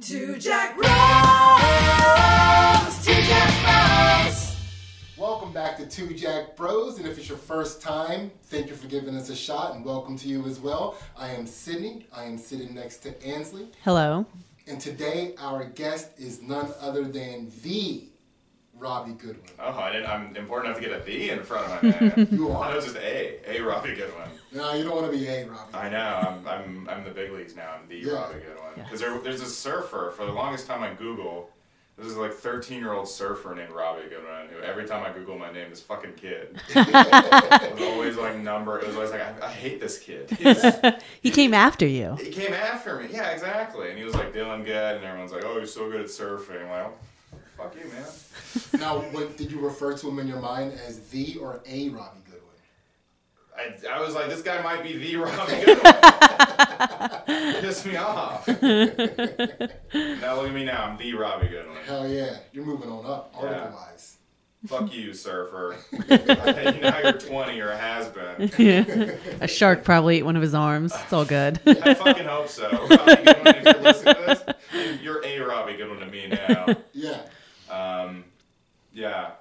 Two Jack Bros. Two Jack Bros. Welcome back to Two Jack Bros, and if it's your first time, thank you for giving us a shot, and welcome to you as well. I am Sydney. I am sitting next to Ansley, Hello. and today our guest is none other than the Robbie Goodwin. Oh, I didn't. I'm important enough to get a B in front of my name. You I are. thought it was just A. A. Robbie Goodwin. No, you don't want to be a Robbie. I know. I'm. I'm. I'm the big leagues now. I'm the Yeah. Robbie Goodwin. Because there, there's a surfer for the longest time on Google. This is like 13 year old surfer named Robbie Goodwin. Who every time I Google my name, this fucking kid. it was always like number. It was always like I, I hate this kid. He came after you. he came after me. Yeah, exactly. And he was like doing good, and everyone's like, "Oh, you're so good at surfing." I'm like, oh, fuck you, man. now, what, did you refer to him in your mind as the or a Robbie Goodwin? I, I was like, this guy might be the Robbie Goodwin. Piss me off. now look at me now. I'm the Robbie Goodwin. Hell yeah, you're moving on up, Yeah. article wise. Fuck you, surfer. now you're 20 or a has been. A shark probably ate one of his arms. It's all good. I fucking hope so. Robbie Goodwin, if you're listening to this, you're a Robbie Goodwin to me now. Yeah. Um, yeah,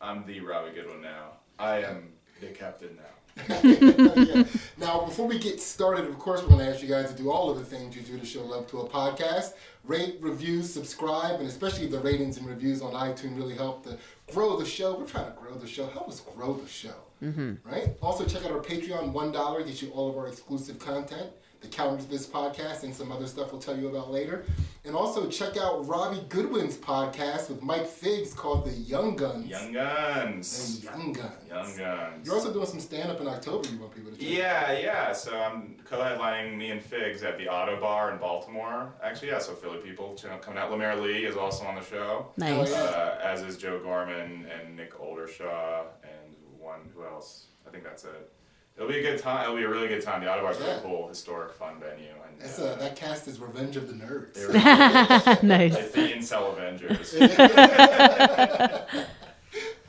I'm the Robbie Goodwin now. I am the captain now. yeah. Now, before we get started, of course, we're going to ask you guys to do all of the things you do to show love to a podcast. Rate, review, subscribe, and especially the ratings and reviews on iTunes really help to grow the show. We're trying to grow the show. Help us grow the show. Mm-hmm. Right? Also, check out our Patreon. $1 gets you all of our exclusive content, the calendar to this podcast, and some other stuff we'll tell you about later. And also, check out Robbie Goodwin's podcast with Mike Figs called The Young Guns. Young And Guns. Young Guns. Young Guns. You're also doing some stand up in October you want people to check out. Yeah, yeah. So I'm co-headlining me and Figs at the Ottobar in Baltimore. Actually, yeah. So Philly people you know, coming out. Lemaire Lee is also on the show, Nice. Oh, uh, as is Joe Gorman and Nick Oldershaw and one who else? I think that's it. It'll be a good time. It'll be a really good time. The Ottobar's a Yeah. cool, historic, fun venue. And That's uh, uh, that cast is Revenge of the Nerds. they were nice. like the Incel Avengers.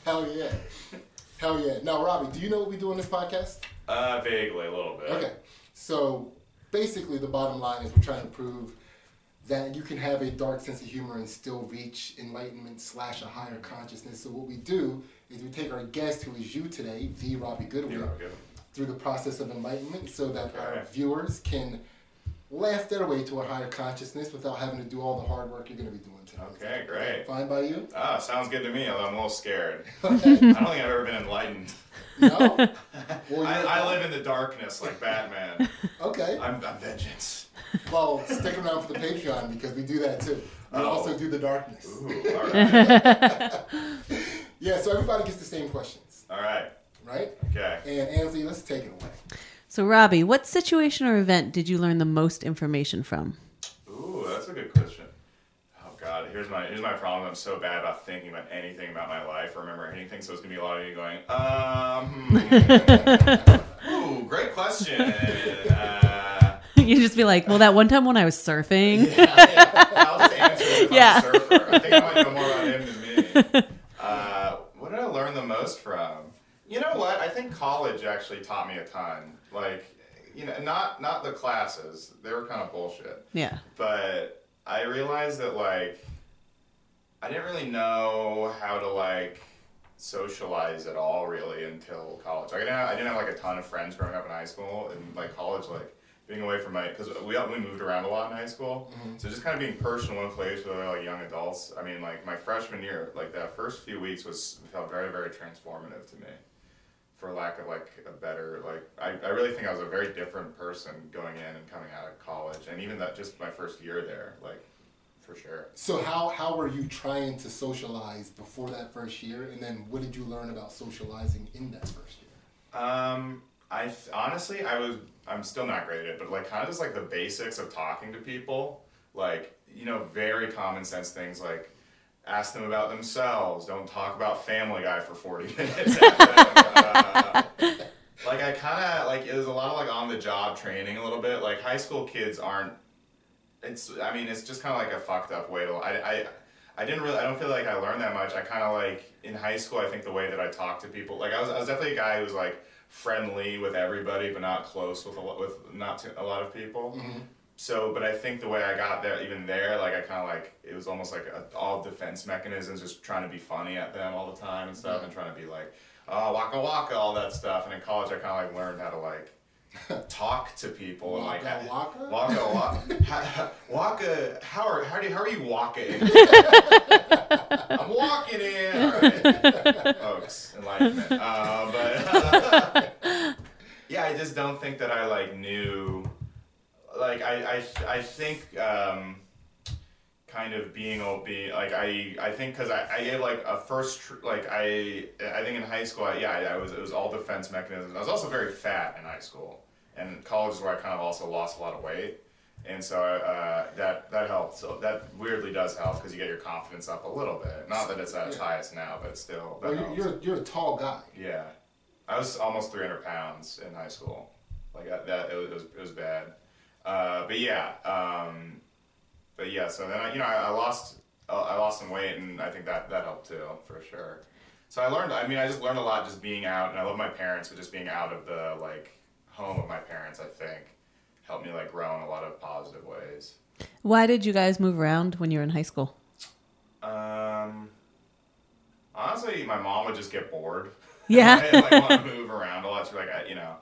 Hell yeah. Hell yeah. Now, Robbie, do you know what we do on this podcast? uh, vaguely, a little bit. Okay. So basically, the bottom line is we're trying to prove that you can have a dark sense of humor and still reach enlightenment slash a higher consciousness. So what we do is we take our guest, who is you today, the Robbie Goodwin, You're all good. Through the process of enlightenment so that our viewers can laugh their way to a higher consciousness without having to do all the hard work you're going to be doing today. Okay, great. Fine by you? Ah, sounds good to me. Although I'm a little scared. I don't think I've ever been enlightened. No? Well, I, I live in the darkness like Batman. Okay. I'm, I'm vengeance. Well, stick around for the Patreon because we do that too. We Oh. also do the darkness. Ooh, all right. Yeah, so everybody gets the same questions, All right. Right? Okay. And Ansley, let's take it away. So, Robbie, what situation or event did you learn the most information from? Ooh, that's a good question. Oh God, here's my here's my problem. I'm so bad about thinking about anything about my life or remember anything. So it's gonna be a lot of you going, um. hmm. Ooh, great question. Uh, you just be like, well, that one time when I was surfing. yeah, yeah. I'll just answer if Yeah. I'm a surfer. I think I might know more about him than me. Uh, what did I learn the most from? You know what? I think college actually taught me a ton. Like, you know, not not the classes; they were kind of bullshit. Yeah. But I realized that like, I didn't really know how to like socialize at all really until college. Like, I didn't have, I didn't have like a ton of friends growing up in high school and like college like being away from my because we we moved around a lot in high school, mm-hmm. so just kind of being perched in one place with other like young adults. I mean, like my freshman year, like that first few weeks was felt very very transformative to me. For lack of like a better like, I, I really think I was a very different person going in and coming out of college, and even that just my first year there, like for sure. So how how were you trying to socialize before that first year, and then what did you learn about socializing in that first year? Um, I th- honestly, I was, I'm still not great at it, but like kind of just like the basics of talking to people, like you know, very common sense things like ask them about themselves, don't talk about Family Guy for forty minutes. uh, like I kind of like it was a lot of like on the job training a little bit. Like high school kids aren't. It's I mean it's just kind of like a fucked up way to I I. I didn't really. I don't feel like I learned that much. I kind of like in high school. I think the way that I talked to people, like I was, I was definitely a guy who was like friendly with everybody, but not close with a lot, with not to, a lot of people. So, but I think the way I got there, even there, like I kind of like it was almost like a, all defense mechanisms, just trying to be funny at them all the time and stuff, and trying to be like, oh, waka waka, all that stuff. And in college, I kind of like learned how to like talk to people and like Waka waka? waka waka Ha- waka how are how do you, how are you walking? I'm walking in, all right. folks. Enlightenment, uh, but yeah, I just don't think that I like knew. Like I I I think um, kind of being ob like I I think because I I gave like a first tr- like I I think in high school I, yeah I, I was it was all defense mechanisms. I was also very fat in high school and college is where I kind of also lost a lot of weight. And so uh, that that helped. So that weirdly does help because you get your confidence up a little bit. Not that it's at its Yeah. highest now, but still. Well, you're, you're you're a tall guy. Yeah, I was almost 300 pounds in high school. Like that, that it, was, it was it was bad. Uh, but yeah, um, but yeah. So then I, you know I, I lost uh, I lost some weight, and I think that that helped too for sure. So I learned. I mean, I just learned a lot just being out, and I love my parents, but just being out of the like home of my parents, I think helped me like grow in a lot of positive ways. Why did you guys move around when you were in high school? Um, honestly, my mom would just get bored. Yeah. I like want to move around a lot. She's like, I, you know,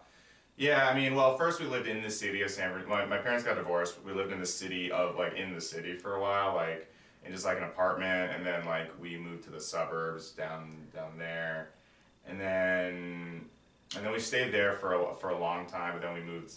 yeah. I mean, well, first we lived in the city of San. Francisco. My, my parents got divorced. We lived in the city of like in the city for a while, like in just like an apartment, and then like we moved to the suburbs down down there, and then and then we stayed there for a, for a long time. But then we moved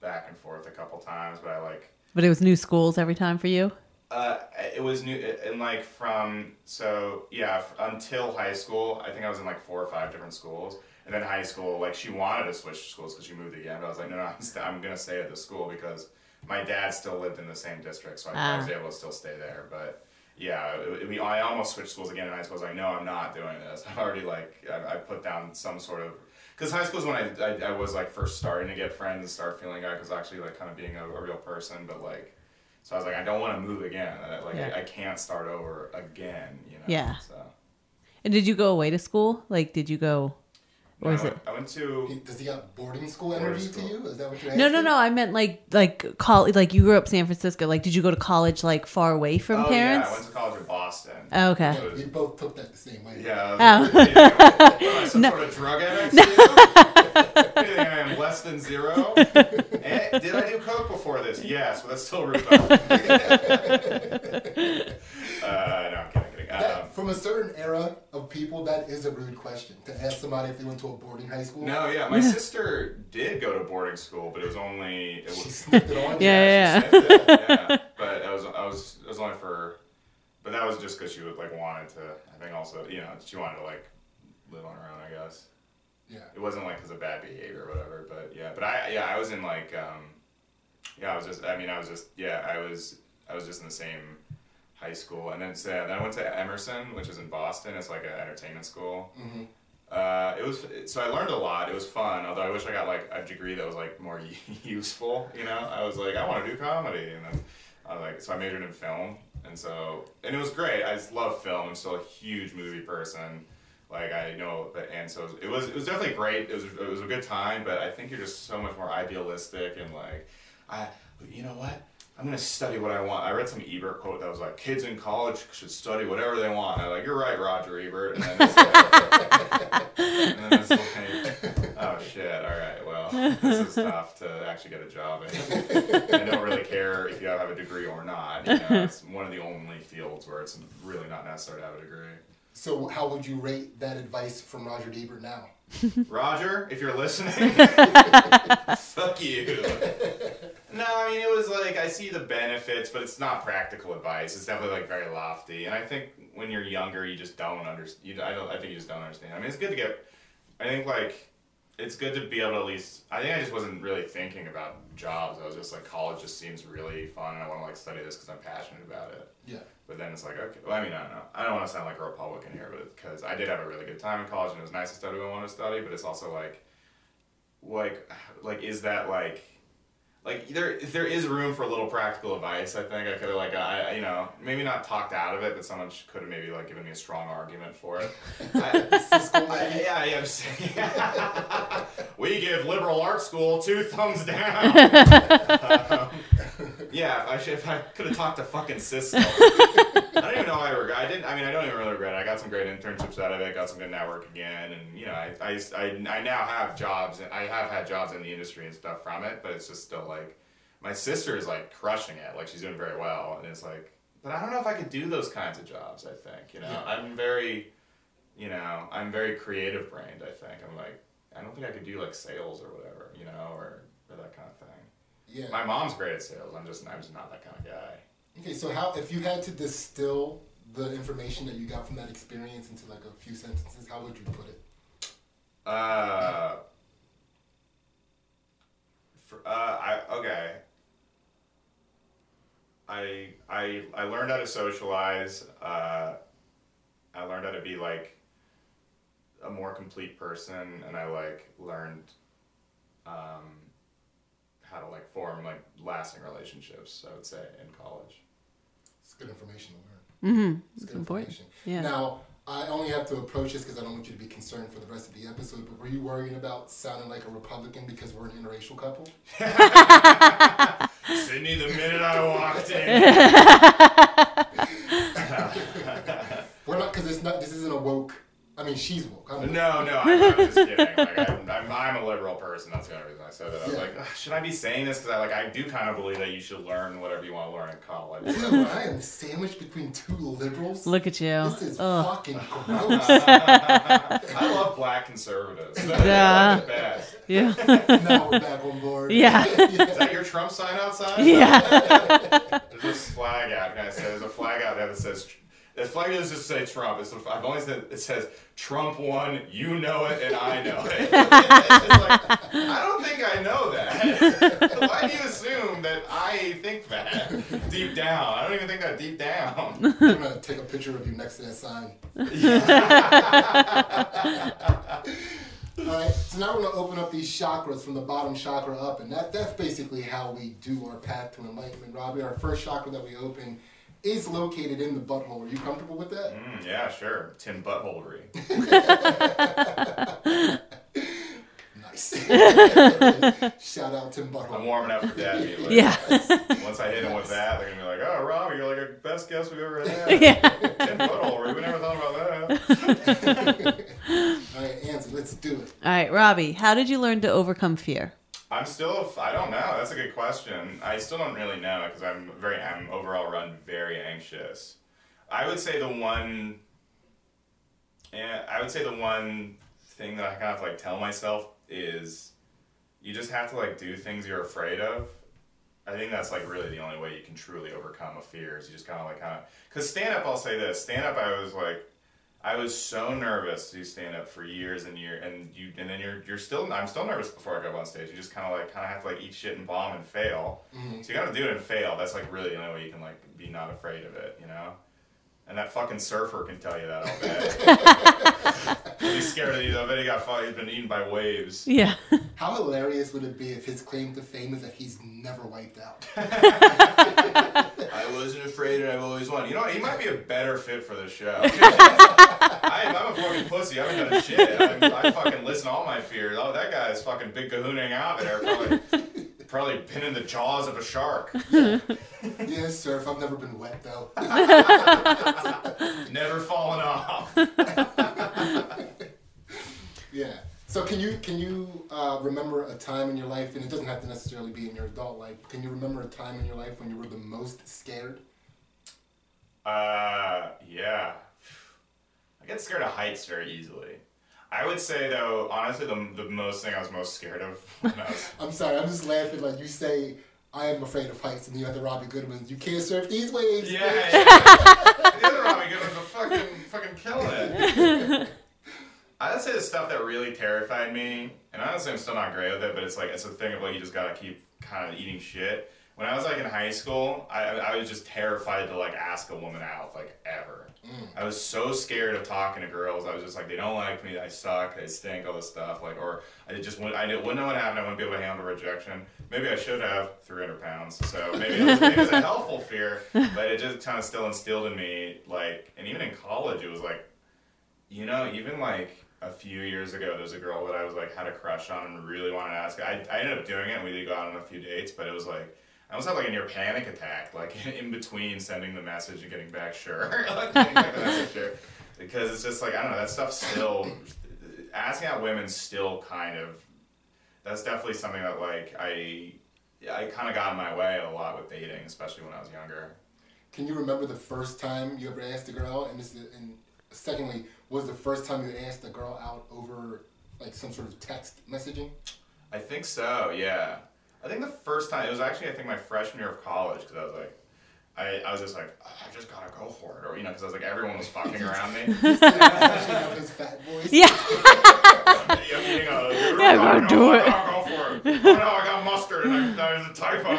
back and forth a couple times. But I like. But it was new schools every time for you? Uh, it was new, and like from so yeah f- until high school. I think I was in like four or five different schools, and then high school. Like she wanted to switch schools because she moved again, but I was like, no, no, I'm, st- I'm gonna stay at the school because my dad still lived in the same district, so I, was Ah. able to still stay there. But yeah, it, it- we, I almost switched schools again in high school. I was like, no, I'm not doing this. I've already like I, I put down some sort of because high school is when I, I I was like first starting to get friends and start feeling like I was actually like kind of being a, a real person, but like. So I was like, I don't want to move again. I- Like, Yeah. I, I can't start over again. You know. Yeah. So. And did you go away to school? Like, did you go? Or No, is I it? I went to. He, does he got boarding school energy school. to you? Is that what you're No, asking? no, no. I meant like, like college. Like you grew up in San Francisco. Like, did you go to college like far away from oh parents? yeah, I went to college in Boston. Oh, okay. So was- We both took that the same way. Yeah. Oh. Was like, what am some No. sort of drug addict? No. I am less than zero. Eh, did I do coke before this? Yes, but that's still rude. uh, no, I'm kidding. kidding. That, from a certain era of people, that is a rude question to ask somebody if they went to a boarding high school. no, yeah, my sister did go to boarding school, but it was only it was snipped it on you. Yeah, she sniffed it, yeah. But I was I was it was only for, but that was just because she would like wanted to. I think also you know she wanted to like live on her own. I guess Yeah. it wasn't like because of bad behavior or whatever. But yeah, but I yeah I was in like um, yeah I was just I mean I was just yeah I was I was just in the same high school and then so, then I went to Emerson which is in Boston. It's like an entertainment school. hmm Uh, it was so I learned a lot. It was fun. Although I wish I got like a degree that was like more useful. You know, I was like I want to do comedy, and then I was like so I majored in film, and so and it was great. I just love film. I'm still a huge movie person. Like I know, but and so it was it was definitely great. It was it was a good time, but I think you're just so much more idealistic and like I you know what. I'm gonna study what I want. I read some Ebert quote that was like, "Kids in college should study whatever they want." And I'm like, "You're right, Roger Ebert." And then it's like, and then it's like, oh shit, all right, well, this is tough to actually get a job in. I don't really care if you have a degree or not. You know, it's one of the only fields where it's really not necessary to have a degree. So, how would you rate that advice from Roger Ebert now? Roger, if you're listening, fuck you. No, I mean it was like I see the benefits, but it's not practical advice. It's definitely like very lofty, and I think when you're younger, you just don't understand. You, I don't. I think you just don't understand. I mean, it's good to get. I think like it's good to be able to at least. I think I just wasn't really thinking about jobs. I was just like college just seems really fun, and I want to like study this because I'm passionate about it. Yeah. But then it's like, okay, well, I mean, I don't know. I don't want to sound like a Republican here, but because I did have a really good time in college and it was nice to study what I wanted to study, but it's also like, like, like, is that like, like there, there is room for a little practical advice. I think I could have like, I, you know, maybe not talked out of it, but someone could have maybe like given me a strong argument for it. I, I- yeah, yeah. I'm saying- we give liberal art school two thumbs down. Um, Yeah, if I, should, if I could have talked to fucking Cisco. I don't even know why I regret. I didn't. I mean, I don't even really regret. it. I got some great internships out of it. Got some good network again, and you know, I, I, I, I now have jobs. and I have had jobs in the industry and stuff from it, but it's just still like my sister is like crushing it. Like she's doing very well, and it's like, but I don't know if I could do those kinds of jobs. I think you know, Yeah. I'm very, you know, I'm very creative brained. I think I'm like, I don't think I could do like sales or whatever, you know, or, or that kind of thing. Yeah. My mom's great at sales. I'm just I'm just not that kind of guy. Okay, so how if you had to distill the information that you got from that experience into like a few sentences, how would you put it? Uh, for, uh, I okay. I I I learned how to socialize. Uh, I learned how to be like a more complete person, and I like learned um, how to like form like lasting relationships. I would say in college. It's good information to learn. Mm-hmm. It's It's good important. information. Yeah. Now, I only have to approach this because I don't want you to be concerned for the rest of the episode. But were you worrying about sounding like a Republican because we're an interracial couple? Sydney, the minute I walked in. We're not because it's not. This isn't a woke. I mean, she's woke. I'm. No, no, I'm, I'm just kidding. Like, I'm, I'm, I'm a liberal person. That's the only reason I said that. I was Yeah. like, should I be saying this? Because I like, I do kind of believe that you should learn whatever you want to learn in college. Look, I am sandwiched between two liberals. Look at you. This is Ugh. fucking gross. I love black conservatives. They're Yeah. the best. Yeah. now we're back on board. Yeah. Is that your Trump sign outside? yeah. There's this flag out. Can I say there's a flag out there that says. The flag doesn't just say Trump. It's, I've only said it says Trump won. You know it, and I know it. it's like, I don't think I know that. Why do you assume that I think that deep down? I don't even think that deep down. I'm gonna take a picture of you next to that sign. Alright, so now we're gonna open up these chakras from the bottom chakra up, and that, that's basically how we do our path to enlightenment, Robbie. Our first chakra that we open is located in the butthole. Are you comfortable with that? Mm, yeah, sure. Tim Buttholery. Nice. Shout out to Tim I'm warming up for Dad. meat, like, Yeah. Once I hit him with that, they're gonna be like, "Oh, Rob, you're like a best guest we've ever had." Yeah. Tim Buttholery. We never thought about that. Alright, Ansley, let's do it. All right, Robbie, how did you learn to overcome fear? I'm still. I don't know. That's a good question. I still don't really know because I'm very. I'm overall run very anxious. I would say the one. Yeah, I would say the one thing that I kind of like tell myself is, you just have to like do things you're afraid of. I think that's like really the only way you can truly overcome a fear is you just kind of like kind of because stand up. I'll say this: stand up. I was like, I was so nervous to stand up for years and years, and you and then you're you're still. I'm still nervous before I go up on stage. You just kind of like kind of have to like eat shit and bomb and fail. Mm-hmm. So you got to do it and fail. That's like really the only way you can like be not afraid of it. You know. And that fucking surfer can tell you that all day. he's scared of you. I bet he got fu- he's been eaten by waves. Yeah. How hilarious would it be if his claim to fame is that he's never wiped out? I wasn't afraid and I've always won. You know what? He might be a better fit for the show. I, I'm a fucking pussy. I haven't done shit. I, I fucking listen to all my fears. Oh, that guy's fucking big kahooning out there. Probably, probably been in the jaws of a shark. yes, sir. If I've never been wet though. Never fallen off. Yeah. So can you can you uh, remember a time in your life, and it doesn't have to necessarily be in your adult life. Can you remember a time in your life when you were the most scared? Uh, yeah. Get scared of heights very easily. I would say though, honestly, the, the most thing I was most scared of when I was I'm sorry. I'm just laughing. Like you say, I am afraid of heights, and you have the Robbie Goodwins. You can't surf these waves. Yeah, bitch." yeah. the other Robbie Goodwin's a fucking fucking killing it. I would say the stuff that really terrified me, and honestly, I'm still not great with it, but it's like it's a thing of like you just gotta keep kind of eating shit. When I was like in high school, I, I was just terrified to like ask a woman out like ever. I was so scared of talking to girls. I was just like, they don't like me. I suck. I stink. All this stuff. Like, or I just wouldn't, I didn't, wouldn't know what happened. I wouldn't be able to handle rejection. Maybe I should have 300 pounds. So maybe it was, maybe it was a helpful fear, but it just kind of still instilled in me. Like, and even in college, it was like, you know, even like a few years ago, there's a girl that I was like had a crush on and really wanted to ask. I, I ended up doing it. and We did go out on a few dates, but it was like I almost had like a near panic attack, like in between sending the message and getting back sure, like getting back the message sure, because it's just like I don't know that stuff still asking out women still kind of that's definitely something that like I I kind of got in my way a lot with dating, especially when I was younger. Can you remember the first time you ever asked a girl out? And this is, and secondly, was the first time you asked a girl out over like some sort of text messaging? I think so, yeah. I think the first time it was actually I think my freshman year of college because I was like, I, I was just like I just gotta go for it, or you know, because I was like everyone was fucking around me. Especially of his fat voice. Yeah. Yeah, you know, Yeah, like, go "No, do it." I'll go for it. Oh no, I got mustard and I, that was a typo.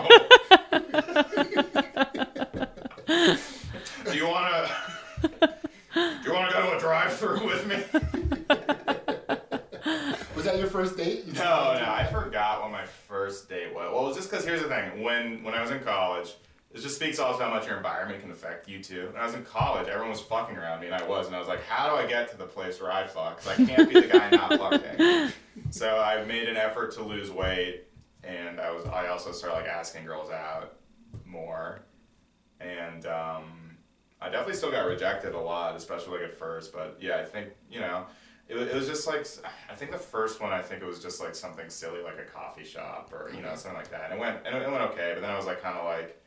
do you wanna? Do you wanna go to a drive-through with me? Was that your first date? You No, no, I forgot what my first date was. Well, it was just because here's the thing: when when I was in college, it just speaks also how much your environment can affect you too. When I was in college, everyone was fucking around me, and I was, and I was like, how do I get to the place where I fuck? Because I can't be the guy not fucking. So I made an effort to lose weight, and I was I also started like asking girls out more, and um, I definitely still got rejected a lot, especially like at first. But yeah, I think you know. It, wa- it was just like I think the first one I think it was just like something silly like a coffee shop or you know something like that and it went and it went okay but then I was like kind of like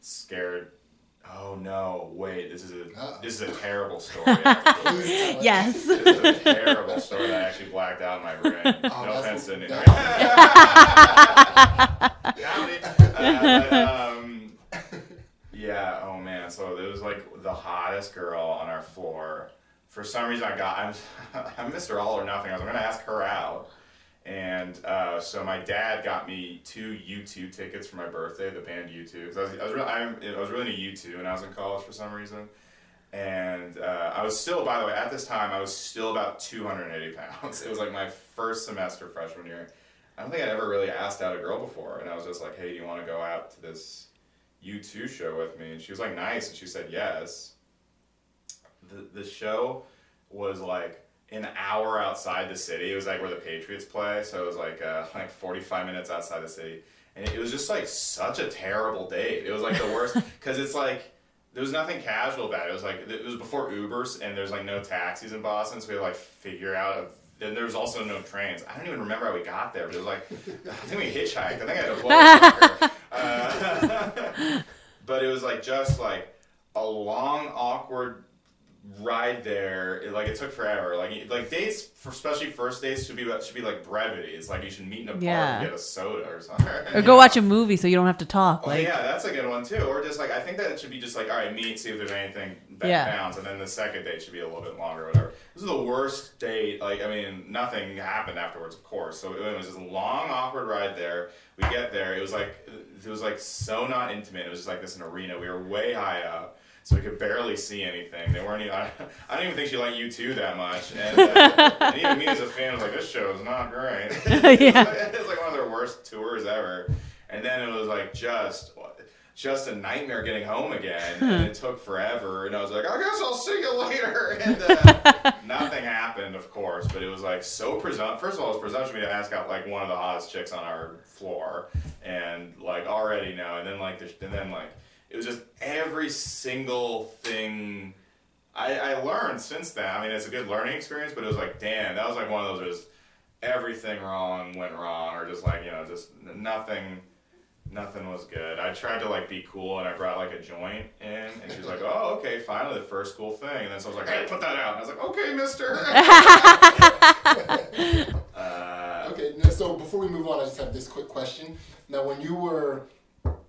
scared oh no wait this is a Uh-oh. this is a terrible story actually. Please tell us. Yes. this is a terrible story that I actually blacked out in my brain Oh, no that's offense to what- anyone uh, um, yeah oh man so it was like the hottest girl on our floor for some reason I got I'm I'm Mr. All or Nothing. I was gonna ask her out, and uh, so my dad got me two U2 tickets for my birthday. The band U2. 'Cause I was I was, really, I'm, I was really into U2 when I was in college for some reason, and uh, I was still by the way at this time I was still about 280 pounds. It was like my first semester freshman year. I don't think I'd ever really asked out a girl before, and I was just like, "Hey, do you want to go out to this U2 show with me?" And she was like, "Nice," and she said yes the, the show was like an hour outside the city. It was like where the Patriots play, so it was like uh, like 45 minutes outside the city. And it was just like such a terrible date. It was like the worst because it's like there was nothing casual about it. It was like it was before Ubers and there's like no taxis in Boston, so we had to like figure out. A, then there was also no trains. I don't even remember how we got there, but it was like I think we hitchhiked. I think I had a uh, but it was like just like a long awkward ride there. It, like it took forever. Like like dates, for, especially first dates, should be should be like brevity. It's like you should meet in a bar Yeah. and get a soda or something. Or go watch a movie so you don't have to talk. Oh Like, yeah, that's a good one too. Or just like I think that it should be just like all right, meet, see if there's anything that Yeah. bounds, and then the second date should be a little bit longer, or whatever. This is the worst date. Like I mean, nothing happened afterwards, of course. So it was just a long, awkward ride there. We get there. It was like it was like so not intimate. It was just like this an arena. We were way high up. So I could barely see anything. They weren't. Even, I, I don't even think she liked U2 that much. And, uh, and even me as a fan was like, "This show is not great." Yeah. it was like one of their worst tours ever. And then it was like just just a nightmare getting home again, and it took forever. And I was like, I guess I'll see you later. And uh, nothing happened, of course. But it was like so presumpt. First of all, it was presumptuous to ask out like one of the hottest chicks on our floor, and like already know. And then like, the, and then like, it was just every single thing. I, I learned since then. I mean, it's a good learning experience, but it was like, damn, that was like one of those just everything wrong went wrong, or just like you know, just nothing, nothing was good. I tried to like be cool, and I brought like a joint in, and she was like, oh, okay, finally the first cool thing, and then so I was like, hey, put that out, and I was like, okay, Mister. uh, Okay, so before we move on, I just have this quick question. Now, when you were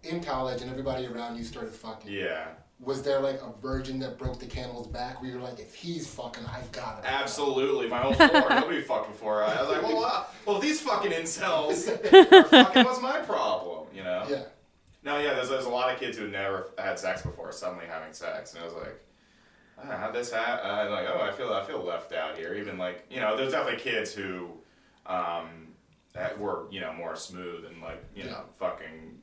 in college and everybody around you started fucking, yeah. was there like a virgin that broke the camel's back where you're like, if he's fucking, I gotta. be Absolutely, my whole floor. Nobody fucked before. I was like, well, uh, well, these fucking incels fucking, what's my problem? You know? Yeah. No, yeah, there's, there's a lot of kids who had never had sex before suddenly having sex, and I was like, ah, how'd this happen? Uh, like, oh, I feel I feel left out here. Even like, you know, there's definitely kids who um, that were you know more smooth and like you know fucking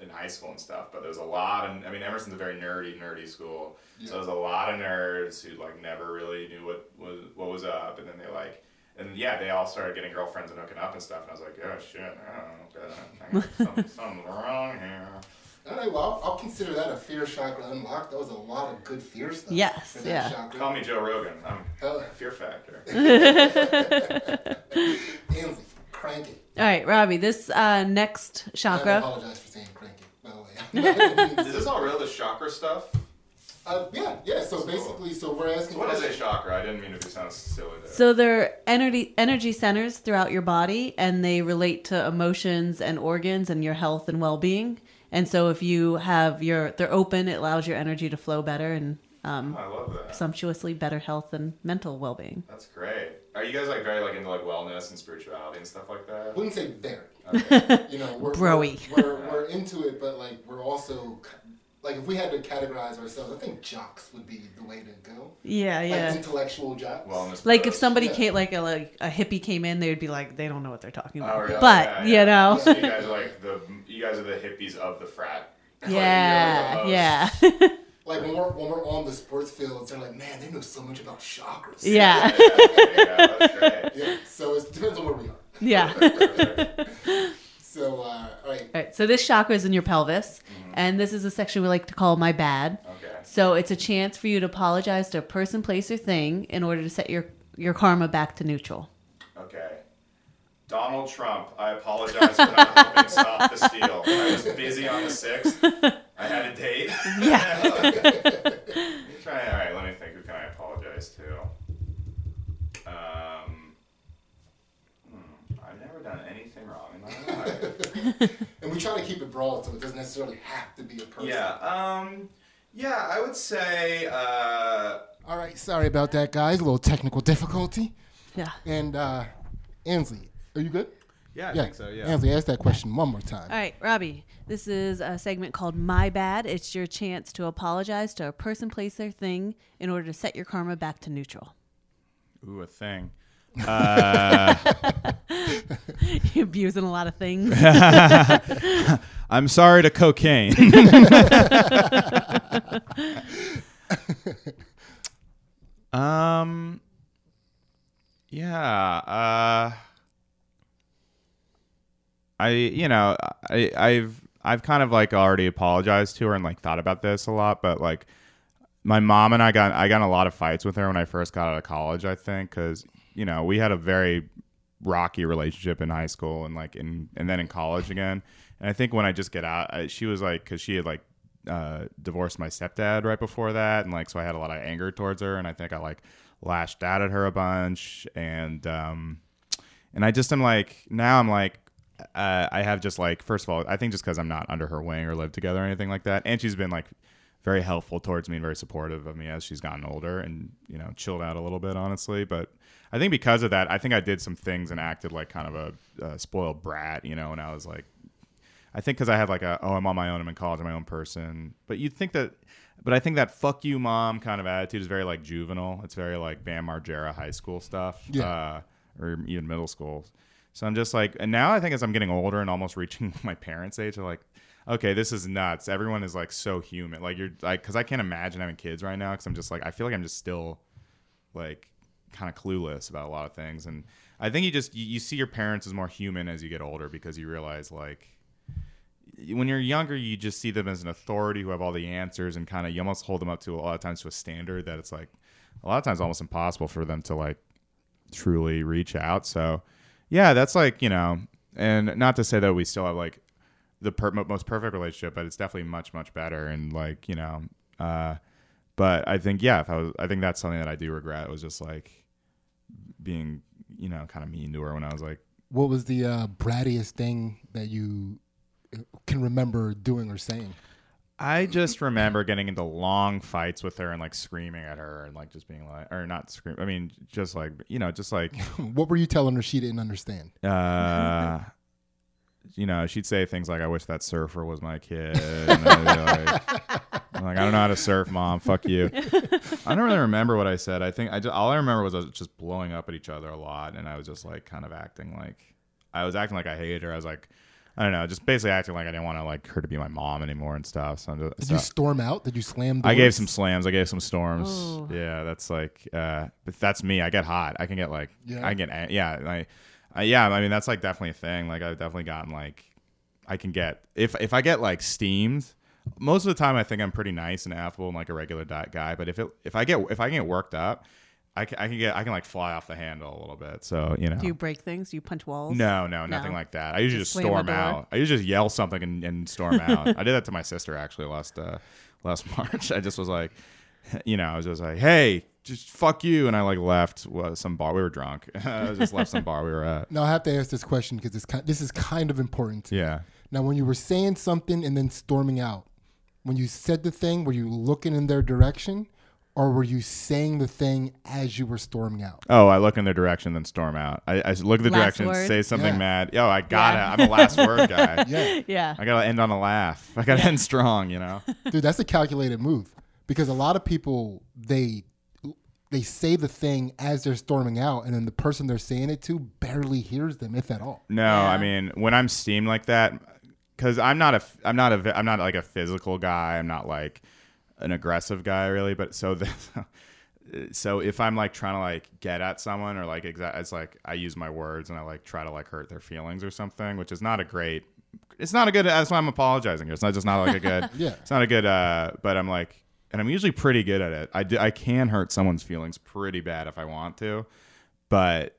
in high school and stuff. But there's a lot, and I mean, Emerson's a very nerdy, nerdy school, Yeah. so there's a lot of nerds who like never really knew what was what was up, and then they like. And yeah, they all started getting girlfriends and hooking up and stuff. And I was like, oh shit, I don't know, something, something's wrong here. All right, well, I'll, I'll consider that a fear chakra unlocked. That was a lot of good fear stuff. Yes, for that yeah. chakra. Call me Joe Rogan. I'm Hell, Fear Factor. Ansley, cranky. All right, Robbie, this uh, next I chakra. apologize for saying cranky, by the way. Is this all real? The chakra stuff? uh, yeah, yeah. So basically, so we're asking. What is a questions- chakra? I didn't mean to be sound silly there. So they're energy energy centers throughout your body, and they relate to emotions and organs and your health and well being. And so if you have your they're open, it allows your energy to flow better and um, I love that. sumptuously better health and mental well being. That's great. Are you guys like very like into like wellness and spirituality and stuff like that? wouldn't say very. Okay. You know, we're Broy. We're, we're, we're into it, but like we're also like if we had to categorize ourselves, I think jocks would be the way to go. Yeah, Like yeah. intellectual jocks. Wellness. Like if somebody Yeah. came, like a like a hippie came in, they would be like, they don't know what they're talking about. Oh, really? But Yeah, you know, So you guys are like the you guys are the hippies of the frat. Like, you're yeah, the yeah, Like when we're when we're on the sports fields, they're like, man, they know so much about chakras. yeah, Yeah, yeah, that's great. Yeah. So it depends on where we are. yeah. So uh, all right. All right, so this chakra is in your pelvis, and this is a section we like to call "My Bad." Okay. So it's a chance for you to apologize to a person, place, or thing in order to set your your karma back to neutral. Okay. Donald Trump, I apologize for not helping stop the steal. I was busy on the 6th. I had a date. Yeah. Let me try. All right, let me think. Who can I apologize to? Um, hmm, I've never done anything wrong in my life. And we try to keep it broad, so it doesn't necessarily have to be a person. yeah. Um. Yeah, I would say. Uh, All right. Sorry about that, guys. A little technical difficulty. Yeah. And uh, Ansley, are you good? Yeah, I yeah. think so. Yeah. Ansley, ask that question one more time. All right, Robbie. This is a segment called "My Bad." It's your chance to apologize to a person, place, or thing in order to set your karma back to neutral. Ooh, a thing. Uh, You're abusing a lot of things. I'm sorry to cocaine. um. Yeah. Uh. I you know I I've I've kind of like already apologized to her and like thought about this a lot, but like my mom and I got I got in a lot of fights with her when I first got out of college. I think because you know we had a very rocky relationship in high school and like in and then in college again. And I think when I just get out, I, she was like because she had like uh, divorced my stepdad right before that, and like so I had a lot of anger towards her, and I think I like lashed out at her a bunch, and um, and I just am like now I'm like uh, I have just like first of all I think just because I'm not under her wing or live together or anything like that, and she's been like very helpful towards me and very supportive of me as she's gotten older and you know chilled out a little bit honestly, but. I think because of that, I think I did some things and acted like kind of a, a spoiled brat, you know, and I was like, I think because I had like a, oh, I'm on my own, I'm in college, I'm my own person. But you'd think that, but I think that fuck you, mom kind of attitude is very like juvenile. It's very like Bam Margera high school stuff, Yeah. uh, or even middle school. So I'm just like, and now I think as I'm getting older and almost reaching my parents' age, I'm like, okay, this is nuts. Everyone is like so human. Like you're like, because I can't imagine having kids right now because I'm just like, I feel like I'm just still like kind of clueless about a lot of things and i think you just you, you see your parents as more human as you get older because you realize like when you're younger you just see them as an authority who have all the answers and kind of you almost hold them up to a lot of times to a standard that it's like a lot of times almost impossible for them to like truly reach out so yeah that's like you know and not to say that we still have like the per- most perfect relationship but it's definitely much much better and like you know uh but I think yeah, if I was, I think that's something that I do regret. It was just like being, you know, kind of mean to her when I was like, What was the uh, brattiest thing that you uh, can remember doing or saying? I just remember getting into long fights with her and like screaming at her and like just being like, or not scream. I mean, just like you know, just like what were you telling her she didn't understand? uh, you know, she'd say things like, "I wish that surfer was my kid." And like, I'm like, I don't know how to surf, mom. Fuck you. I don't really remember what I said. I think I just all I remember was us just blowing up at each other a lot, and I was just like kind of acting like I was acting like I hated her. I was like, I don't know, just basically acting like I didn't want to like her to be my mom anymore and stuff. So, I'm just, Did so you storm out? Did you slam? I gave some slams. I gave some storms. Oh. Yeah, that's like, uh, but that's me. I get hot. I can get like, Yeah. I get, an- yeah, I, I, yeah. I mean, that's like definitely a thing. Like I've definitely gotten like, I can get if if I get like steamed, most of the time I think I'm pretty nice and affable and like a regular guy. But if it if I get if I get worked up, I can, I can get I can like fly off the handle a little bit. So you know. Do you break things? Do you punch walls? no, no, nothing No. like that. I usually Just just, storm out. I usually just yell something and, and storm out. I did that to my sister actually last uh, last March. I just was like, you know, I was just like, hey, just fuck you, and I like left uh, some bar. We were drunk. I just left some bar we were at. Now I have to ask this question because it's kind, this is kind of important. Yeah. Now, when you were saying something and then storming out, when you said the thing, were you looking in their direction, or were you saying the thing as you were storming out? Oh, I look in their direction, then storm out. I, I look at the Last direction, word? say something Yeah. mad. Yo, I gotta. Yeah. I'm a last word guy. Yeah, Yeah. I gotta end on a laugh. I gotta end strong. You know. dude, that's a calculated move because a lot of people they they say the thing as they're storming out, and then the person they're saying it to barely hears them, if at all. No, Yeah. I mean when I'm steamed like that, because I'm not a, I'm not a, I'm not like a physical guy. I'm not like an aggressive guy really. But so the, so if I'm like trying to like get at someone or like exact, it's like I use my words and I like try to like hurt their feelings or something, which is not a great. It's not a good. That's why I'm apologizing. here. It's not just not like a good. Yeah. It's not a good. uh But I'm like, and I'm usually pretty good at it. I do, I can hurt someone's feelings pretty bad if I want to, but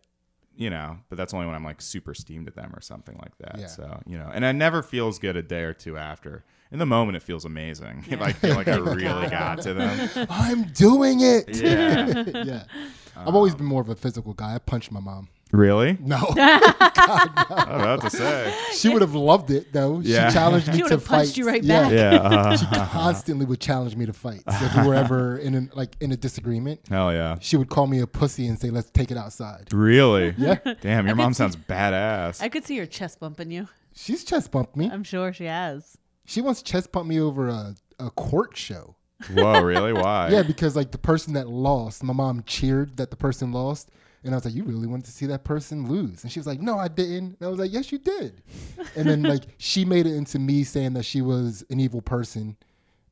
you know, but that's only when I'm like super steamed at them or something like that. Yeah. So, you know, and it never feels good a day or two after. In the moment, it feels amazing. If I feel like I really got to them. I'm doing it. Yeah. yeah. I've always been more of a physical guy. I punched my mom. Really? No, I was about to say. she would have loved it though. Yeah. She challenged me She would to have punched fight. you right yeah. back. Yeah. uh, She constantly would challenge me to fight. So if we were ever in an, like in a disagreement, hell yeah. she would call me a pussy and say, "Let's take it outside." Really? Yeah. Damn, your could mom see- sounds badass. I could see her chest bumping you. She's chest bumped me. I'm sure she has. She once chest bumped me over a, a court show. Whoa, really? Why? Yeah, because like the person that lost, my mom cheered that the person lost. And I was like, You really wanted to see that person lose? And she was like, No, I didn't. And I was like, Yes, you did. and then like she made it into me saying that she was an evil person.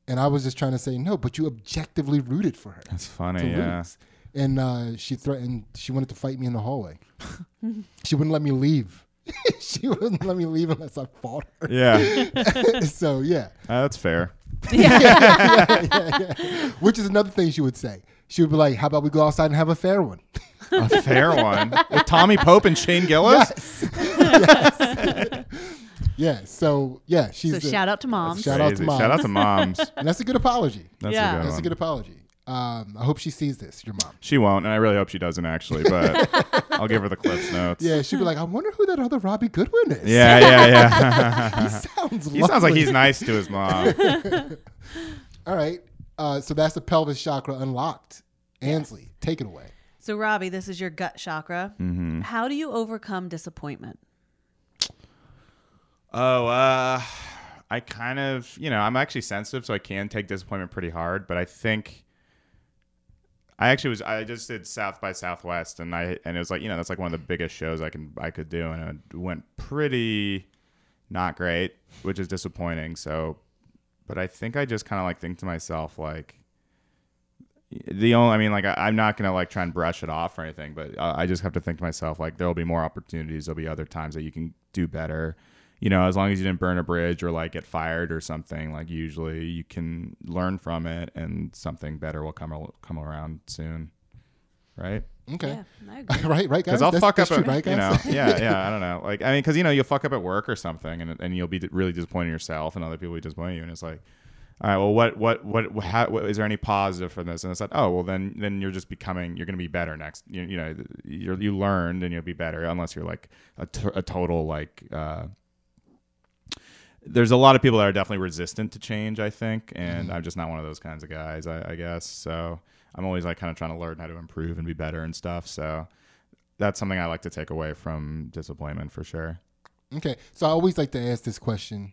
And I was just trying to say, No, but you objectively rooted for her That's funny. Yeah. lose. And uh, she threatened she wanted to fight me in the hallway. she wouldn't let me leave. she wouldn't let me leave unless I fought her. Yeah. so yeah. Uh, that's fair. Yeah. Which is another thing she would say. She would be like, How about we go outside and have a fair one? A fair one. With Tommy Pope and Shane Gillis? Yes. yes. yeah. So yeah, she's So a- shout out to moms. Shout out to Crazy. moms. Shout out to moms. and that's a good apology. That's Yeah. a good That's one. a good apology. Um, I hope she sees this, your mom. She won't, and I really hope she doesn't actually, but I'll give her the Cliffs notes. Yeah, she'd be like, I wonder who that other Robbie Goodwin is. Yeah, yeah, yeah. he sounds. he sounds like he's nice to his mom. All right. Uh, so that's the pelvis chakra unlocked. Ansley, take it away. So, Robbie, this is your gut chakra. Mm-hmm. How do you overcome disappointment? Oh, uh, I kind of, you know, I'm actually sensitive, so I can take disappointment pretty hard. But I think I actually was. I just did South by Southwest, and I and it was like, you know, that's like one of the biggest shows I can I could do, and it went pretty not great, which is disappointing. So, but I think I just kind of like think to myself like. The only, I mean, like, I, I'm not gonna like try and brush it off or anything, but uh, I just have to think to myself, like, there will be more opportunities. There'll be other times that you can do better you know, as long as you didn't burn a bridge or like get fired or something, like usually you can learn from it and something better will come come around soon, right? Okay. Yeah, right, right, guys. Because I'll That's- fuck that's up, true, at, right, you know, yeah, yeah, I don't know, like I mean, because you know you'll fuck up at work or something, and and you'll be really disappointed in yourself, and other people will be disappointed in you, and it's like. All right. Well, what, what, what, how, what, is there any positive from this? And it's like, oh, well, then, then you're just becoming, you're going to be better next. You, you know, you're, you learned and you'll be better, unless you're like a, t- a total like uh, there's a lot of people that are definitely resistant to change, I think, and I'm just not one of those kinds of guys, I, I guess. So I'm always like kind of trying to learn how to improve and be better and stuff. So that's something I like to take away from disappointment for sure. Okay. So I always like to ask this question.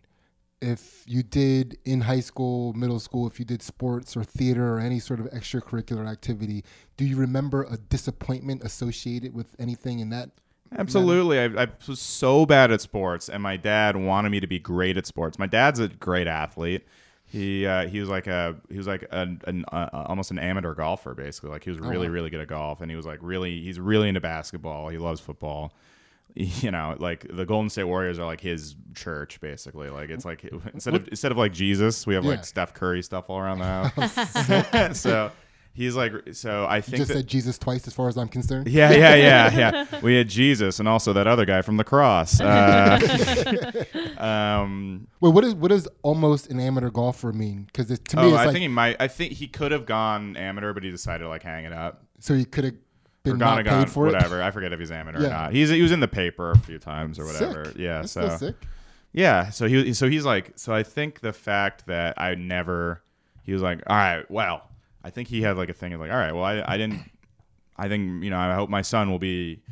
If you did in high school, middle school, if you did sports or theater or any sort of extracurricular activity, do you remember a disappointment associated with anything in that? Absolutely. I, I was so bad at sports, and my dad wanted me to be great at sports. My dad's a great athlete. He uh, he was like a he was like an, an uh, almost an amateur golfer basically. Like he was really wow. really good at golf, and he was like really he's really into basketball. He loves football. you know, like the Golden State Warriors are like his church, basically. Like it's like instead of instead of like Jesus, we have Yeah. like Steph Curry stuff all around the house. so he's like, so I You think just that, said Jesus twice, as far as I'm concerned. yeah, yeah, yeah, yeah. We had Jesus and also that other guy from the cross. Uh, um, Wait, what is what does almost an amateur golfer mean? Because to me, oh, it's I like think he might. I think he could have gone amateur, but he decided to like hang it up. so he could have been not gone, paid for whatever. I forget if he's amateur Yeah. or not. He's he was in the paper a few times or whatever. Sick. Yeah, That's so sick. yeah, so he so he's like so I think the fact that I never he was like all right, well, I think he had like a thing of like all right, well I I didn't I think you know I hope my son will be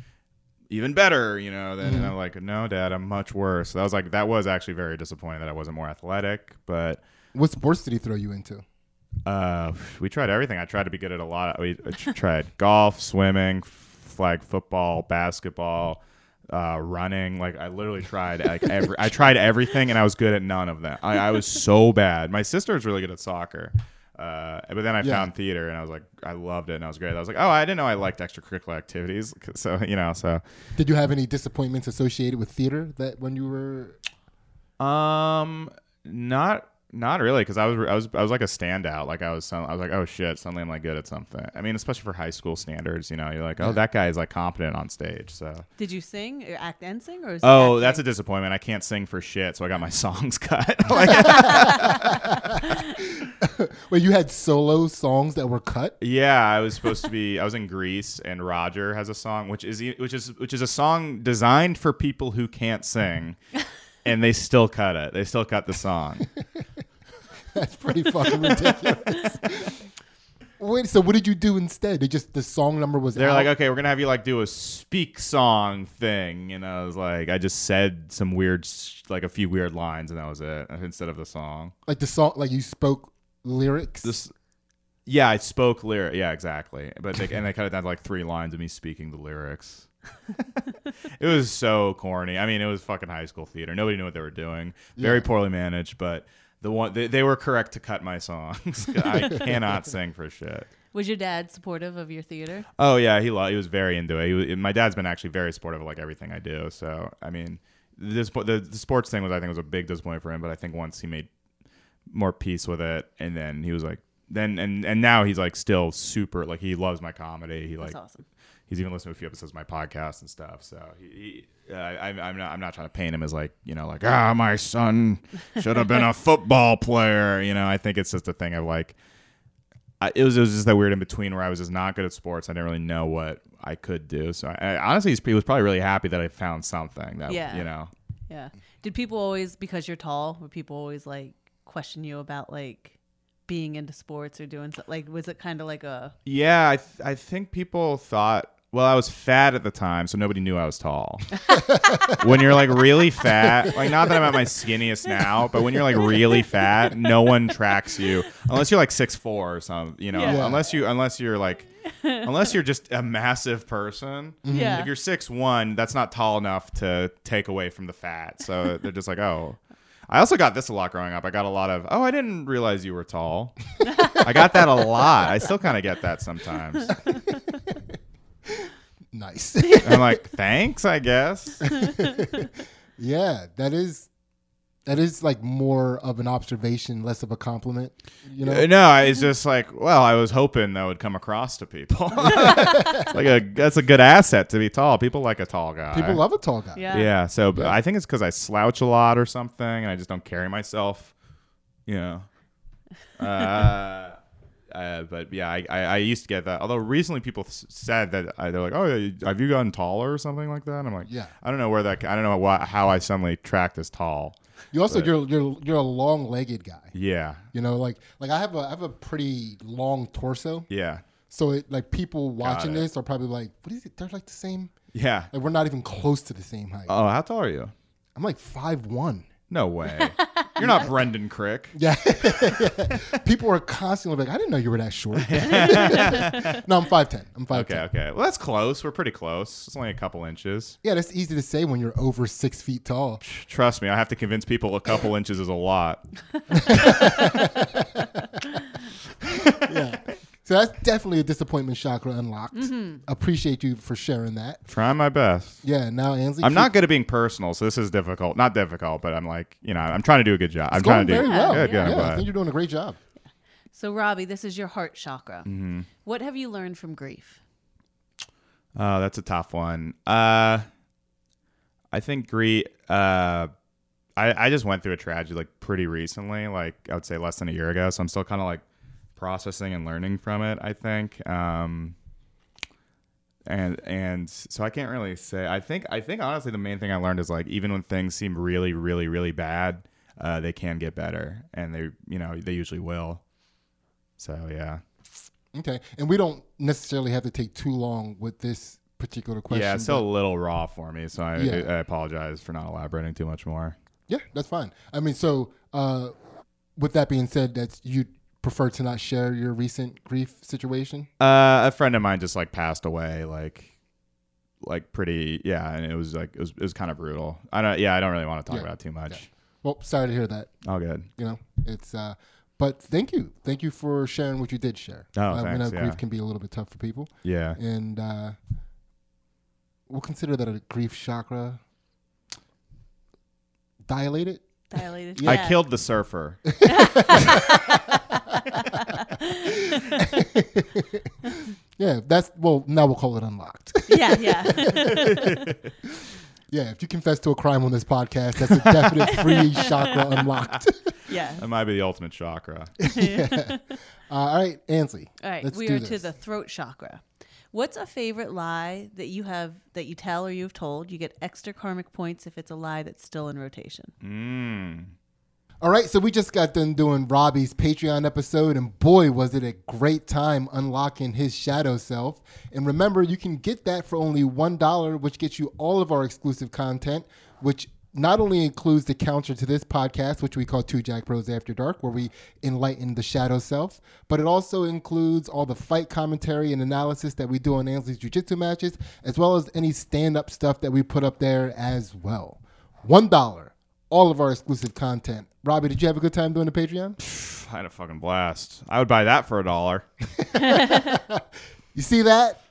even better, you know. Then Mm-hmm. and I'm like no, dad, I'm much worse. So that was like that was actually very disappointing that I wasn't more athletic, but What sports did he throw you into? uh, we tried everything. I tried to be good at a lot. Of, We tried golf, swimming, flag football, basketball, uh, running. Like I literally tried like every. I tried everything, and I was good at none of them. I, I was so bad. My sister was really good at soccer. Uh, but then I Yeah. found theater, and I was like, I loved it, and I was great. I was like, oh, I didn't know I liked extracurricular activities. So you know, so Did you have any disappointments associated with theater that when you were? Um, not not really, because I was I was I was like a standout. Like I was I was like, oh shit, suddenly I'm like good at something. I mean, especially for high school standards, you know, you're like, oh, that guy is like competent on stage. So, Did you sing, or act and sing, or is oh, acting? that's a disappointment. I can't sing for shit, so I got my songs cut. like, Wait, you had solo songs that were cut. yeah, I was supposed to be. I was in Grease, and Roger has a song, which is which is which is a song designed for people who can't sing. And they still cut it. They still cut the song. That's pretty fucking ridiculous. Wait, so what did you do instead? They just the song number was. They're out? like, okay, we're gonna have you like do a speak song thing, and I was like, I just said some weird, like a few weird lines, and that was it uh, instead of the song. like the song, like you spoke lyrics. This, yeah, I spoke lyric, yeah, exactly, but they, and they cut it down to like three lines of me speaking the lyrics. it was so corny. I mean, it was fucking high school theater. Nobody knew what they were doing. Very Yeah. poorly managed, but the one they, they were correct to cut my songs. I cannot sing for shit. Was your dad supportive of your theater? Oh yeah, he lo- he was very into it. He was, my dad's been actually very supportive of like everything I do. So I mean, this the, the sports thing was I think was a big disappointment for him. But I think once he made more peace with it, and then he was like, then and and now he's like still super like he loves my comedy. He like awesome. He's even listened to a few episodes of my podcast and stuff. So he, he uh, I, I'm not I'm not trying to paint him as like you know like ah my son should have been a football player. You know I think it's just a thing of like I, it was it was just that weird in between where I was just not good at sports. I didn't really know what I could do. So I, I, honestly, he was probably really happy that I found something that Yeah. you know. Yeah. Did people always, because you're tall, would people always like question you about like being into sports or doing something? Like, was it kind of like a Yeah, I th- I think people thought. Well, I was fat at the time, so nobody knew I was tall. when you're like really fat, like not that I'm at my skinniest now, but when you're like really fat, no one tracks you unless you're like six four or something. You know, Yeah. unless you unless you're like unless you're just a massive person. Mm-hmm. Yeah. If you're six one, that's not tall enough to take away from the fat. So they're just like, oh. I also got this a lot growing up. I got a lot of, oh, I didn't realize you were tall. I got that a lot. I still kind of get that sometimes. nice. I'm like, thanks, I guess. yeah, that is that is like more of an observation, less of a compliment. You know, Uh, No, it's just like, well, I was hoping that would come across to people. like a that's a good asset to be tall. People like a tall guy. people love a tall guy. yeah? Yeah, so but I think it's because I slouch a lot or something, and I just don't carry myself. You know. Uh, but yeah, I, I, I used to get that. Although recently people s- said that I, they're like, "Oh, have you gotten taller or something like that?" And I'm like, Yeah. I don't know where that. I don't know what, how I suddenly tracked as tall. You also But- you're you're you're a long legged guy. Yeah, You know, like like I have a I have a pretty long torso. yeah, So it like people watching this are probably like, what is it? They're like the same. yeah. Like we're not even close to the same height. Oh, how tall are you? I'm like five one. No way. You're not Brendan Crick. Yeah. people are constantly like, I didn't know you were that short. no, I'm five ten. I'm 5'10. Okay, okay. Well, that's close. We're pretty close. It's only a couple inches. Yeah, that's easy to say when you're over six feet tall. Trust me, I have to convince people a couple inches is a lot. Yeah. So that's definitely a disappointment chakra unlocked. Mm-hmm. Appreciate you for sharing that. Trying my best. Yeah, now Ansley. I'm keep- not good at being personal, so this is difficult. Not difficult, but I'm like, you know, I'm trying to do a good job. I'm It's trying going to do very well. Good, good, yeah, I'm I glad. think you're doing a great job. So, Robbie, this is your heart chakra. Mm-hmm. What have you learned from grief? Oh, that's a tough one. Uh, I think grief. Uh, I I just went through a tragedy like pretty recently, like I would say less than a year ago. So I'm still kind of like processing and learning from it. I think. Um, and and so I can't really say. I think I think honestly the main thing I learned is like even when things seem really really really bad, uh, they can get better, and they you know they usually will. So yeah. Okay, and we don't necessarily have to take too long with this particular question. yeah, it's still a little raw for me, so I, Yeah. I apologize for not elaborating too much more. Yeah, that's fine. I mean, so uh, with that being said, that's you prefer to not share your recent grief situation. Uh, a friend of mine just like passed away, like, like pretty, yeah, and it was like it was it was kind of brutal. I don't, yeah, I don't really want to talk Yeah. about it too much. Well, sorry to hear that. All good. You know, it's. uh But thank you, thank you for sharing what you did share. Oh, uh, we know thanks, grief can be a little bit tough for people, Yeah. and uh we'll consider that a grief chakra dilated. Dilated. I killed the surfer. Yeah, that's well. Now we'll call it unlocked. Yeah, yeah. yeah, if you confess to a crime on this podcast, that's a definite free chakra unlocked. yeah. that might be the ultimate chakra. Uh, all right, Ansley. All right, let's we do are this. to the throat chakra. What's a favorite lie that you have that you tell or you've told? You get extra karmic points if it's a lie that's still in rotation. Mm. All right, so we just got done doing Robbie's Patreon episode, and boy, was it a great time unlocking his shadow self. And remember, you can get that for only $1, which gets you all of our exclusive content, which not only includes the counter to this podcast, which we call Two Jack Bros After Dark, where we enlighten the shadow self, but it also includes all the fight commentary and analysis that we do on Ansley's Jiu Jitsu matches, as well as any stand up stuff that we put up there as well. $1 all of our exclusive content. Robbie, did you have a good time doing the Patreon? I had a fucking blast. I would buy that for a dollar. You see that?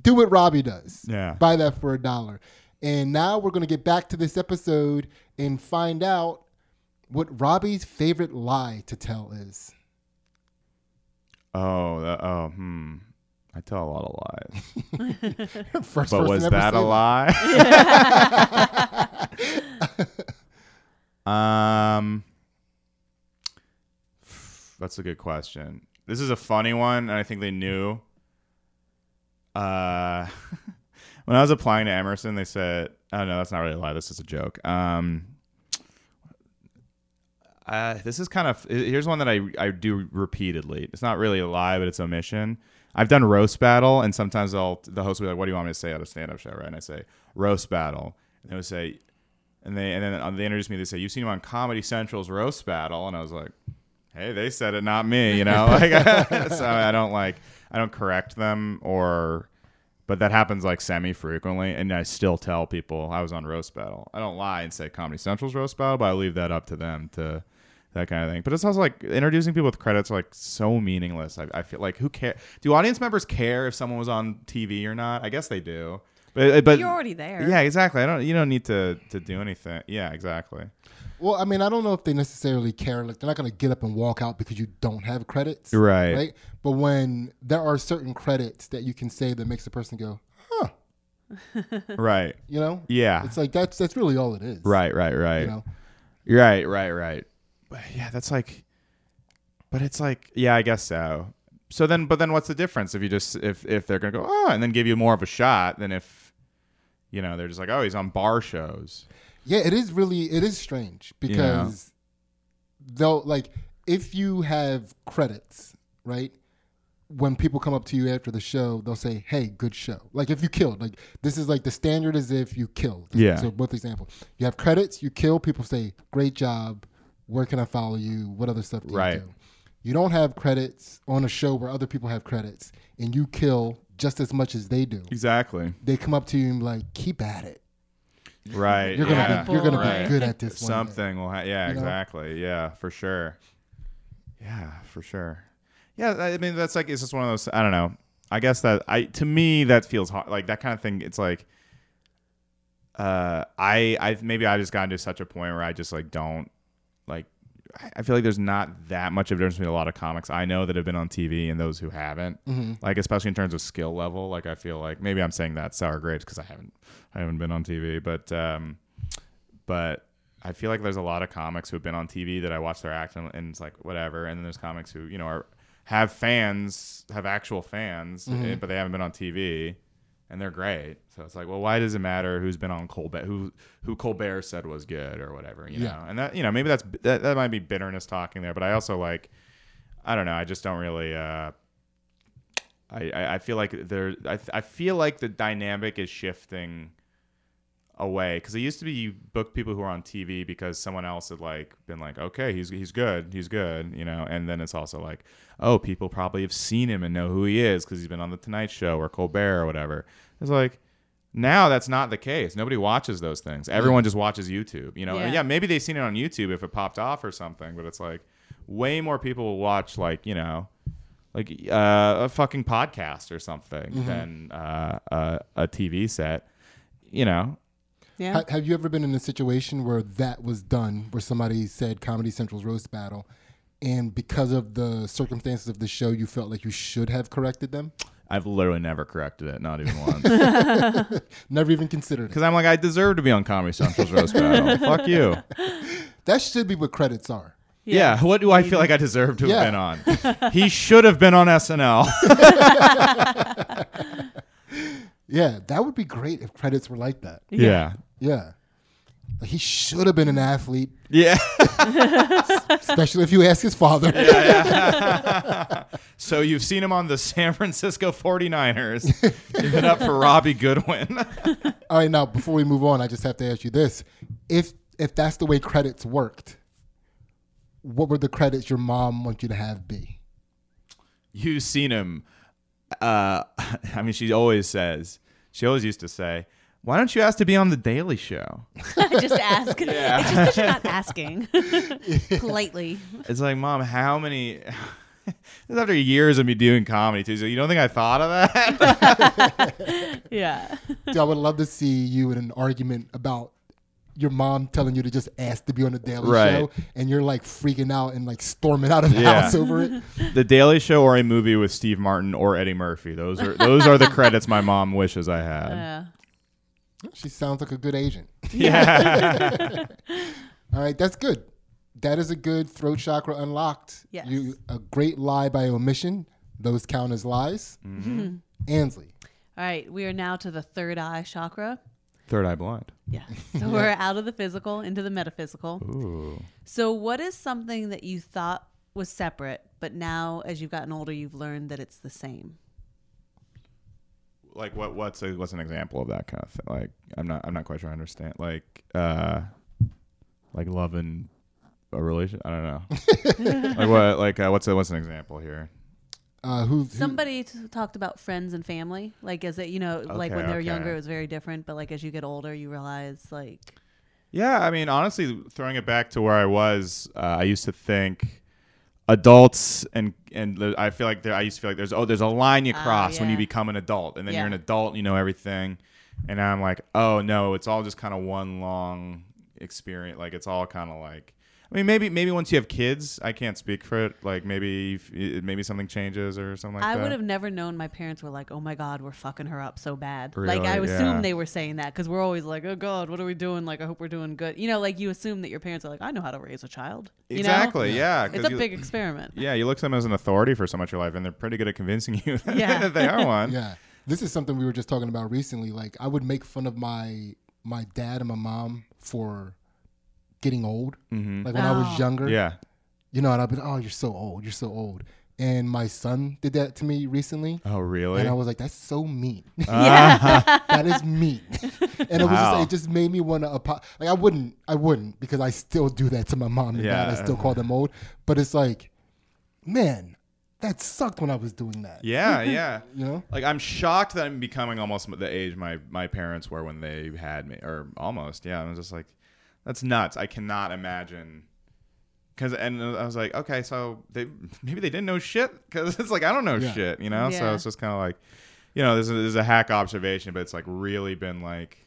Do what Robbie does. Yeah. Buy that for a dollar. And now we're going to get back to this episode and find out what Robbie's favorite lie to tell is. Oh, that, oh, hmm. I tell a lot of lies. First But was that a lie? um, that's a good question. This is a funny one, and I think they knew. Uh, when I was applying to Emerson, they said, "Oh no, that's not really a lie. This is a joke." Um, uh, this is kind of here's one that I I do repeatedly. It's not really a lie, but it's omission. I've done roast battle, and sometimes I'll the host will be like, "What do you want me to say at a stand up show?" Right, and I say roast battle, and they would say, and they and then they introduce me. They say, "You've seen him on Comedy Central's roast battle," and I was like, "Hey, they said it, not me," you know. Like, so I don't like I don't correct them or. But that happens like semi frequently, and I still tell people I was on roast battle. I don't lie and say Comedy Central's roast battle, but I leave that up to them to that kind of thing. But it's also like introducing people with credits are like so meaningless. I, I feel like who care? Do audience members care if someone was on TV or not? I guess they do. But uh, but You're already there. yeah, exactly. I don't. You don't need to to do anything. Yeah, exactly. Well, I mean, I don't know if they necessarily care. Like, they're not going to get up and walk out because you don't have credits. Right. Right. But when there are certain credits that you can say that makes a person go, huh, Right. you know? Yeah. It's like that's that's really all it is. Right. Right. Right. You know? Right. Right. Right. But yeah, that's like. But it's like, yeah, I guess so. So then, but then, what's the difference if you just if if they're gonna go oh and then give you more of a shot than if, you know, they're just like oh he's on bar shows. Yeah, it is really it is strange because they'll like if you have credits, right? When people come up to you after the show, they'll say, "Hey, good show." Like if you killed, like this is like the standard is if you killed. Yeah. So, both example, you have credits, you kill. People say, "Great job." Where can I follow you? What other stuff do Right. you do? You don't have credits on a show where other people have credits, and you kill just as much as they do. Exactly. They come up to you and be like, "Keep at it. Right. You're gonna be, you're gonna Right. be good at this." one day." Something will ha- yeah, You know? exactly. Yeah, for sure. Yeah, for sure. Yeah, I mean that's like it's just one of those. I don't know. I guess that I to me that feels hard. Like that kind of thing. It's like, uh, I I maybe I just gotten to such a point where I just like don't. I- feel like there's not that much of a difference between a lot of comics I know that have been on TV and those who haven't. Like especially in terms of skill level. Like I feel like maybe I'm saying that sour grapes because I haven't I haven't been on TV, but um, but I feel like there's a lot of comics who have been on TV that I watch their act and, and it's like whatever, and then there's comics who you know are have fans, have actual fans, eh, but they haven't been on TV, and they're great. So it's like, well, why does it matter who's been on Colbert, who who Colbert said was good or whatever, you Yeah. know? And that you know maybe that's that, that might be bitterness talking there, but I also like, I don't know, I just don't really. uh I, I I feel like there. I, I feel like the dynamic is shifting away because it used to be you book people who are on TV because someone else had like been like, okay, he's he's good, he's good, you know, and then it's also like, oh, people probably have seen him and know who he is because he's been on the Tonight Show or Colbert or whatever. It's like now that's not the case. Nobody watches those things. Everyone just watches YouTube, you know. Yeah. yeah, maybe they've seen it on YouTube if it popped off or something, but it's like way more people will watch like you know like uh, a fucking podcast or something than uh, a, a TV set. You know, Yeah. Ha- have you ever been in a situation where that was done, where somebody said Comedy Central's roast battle, and because of the circumstances of the show, you felt like you should have corrected them? I've literally never corrected it, not even once. Never even considered it. Because I'm like, I deserve to be on Comedy Central's roast battle. Fuck you. That should be what credits are. Yeah. What do I feel like I deserve to Yeah. have been on? he should have been on SNL. Yeah, that would be great if credits were like that. yeah. Yeah. Like, he should have been an athlete, Yeah. especially if you ask his father. Yeah, yeah. So you've seen him on the San Francisco 49ers. Give it up for Robbie Goodwin. All right, now before we move on, I just have to ask you this: if if that's the way credits worked, what were the credits your mom want you to have be? You've seen him. Uh, I mean, she always says, she always used to say, why don't you ask to be on The Daily Show? just ask. It's just that you're not asking politely. It's like, mom, how many. this is after years of me doing comedy too. So you don't think I thought of that? Yeah. Dude, I would love to see you in an argument about your mom telling you to just ask to be on the Daily Right. Show, and you're like freaking out and like storming out of the Yeah. house over it. the Daily Show or a movie with Steve Martin or Eddie Murphy. Those are those are the credits my mom wishes I had. Yeah. She sounds like a good agent. Yeah. All right, that's good. That is a good throat chakra unlocked. Yes. You a great lie by omission. Those count as lies. Mm-hmm. Ansley. All right. We are now to the third eye chakra. Third Eye Blind. Yeah. So we're out of the physical into the metaphysical. Ooh. So, what is something that you thought was separate, but now as you've gotten older, you've learned that it's the same? Like what? What's a, what's an example of that kind of thing? Like I'm not I'm not quite sure I understand. Like uh, like loving a relation. I don't know. like what? Like uh, what's a, what's an example here? Uh, who, who Somebody t- talked about friends and family, like as it, you know, like when they were okay. younger, it was very different, but like as you get older, you realize like, Yeah, I mean, honestly, throwing it back to where I was, uh, I used to think adults and and I feel like there. I used to feel like there's oh, there's a line you Ah, cross when you become an adult, and then Yeah. you're an adult, you know everything, and I'm like, oh no, it's all just kind of one long experience. Like it's all kind of like. I mean, maybe maybe once you have kids, I can't speak for it. Like maybe maybe something changes or something like I that. I would have never known my parents were like, oh my God, we're fucking her up so bad. Really? like, I Yeah. assume they were saying that because we're always like, oh God, what are we doing? Like, I hope we're doing good. You know, like you assume that your parents are like, I know how to raise a child. You know? exactly. Yeah, 'cause It's a you- big experiment. Yeah, you look at them as an authority for so much of your life, and they're pretty good at convincing you that, Yeah. that they are one. Yeah, this is something we were just talking about recently. Like, I would make fun of my my dad and my mom for getting old. Mhm. Like when I Oh. was younger, Yeah. you know, and I'd be, oh, you're so old, you're so old. And my son did that to me recently, Oh, really? and I was like, that's so mean. Yeah. that is mean. and it was Wow. just, it just made me want to apo- like I wouldn't I wouldn't because I still do that to my mom and dad. I still call them old, but it's like, man, that sucked when I was doing that. Yeah, yeah. You know? Like I'm shocked that I'm becoming almost the age my my parents were when they had me, or almost. Yeah, I'm just like, that's nuts. I cannot imagine Cause and I was like, okay, so they maybe they didn't know shit because it's like I don't know Yeah. shit, you know. So it's just kind of like, you know, this is, this is a hack observation, but it's like really been like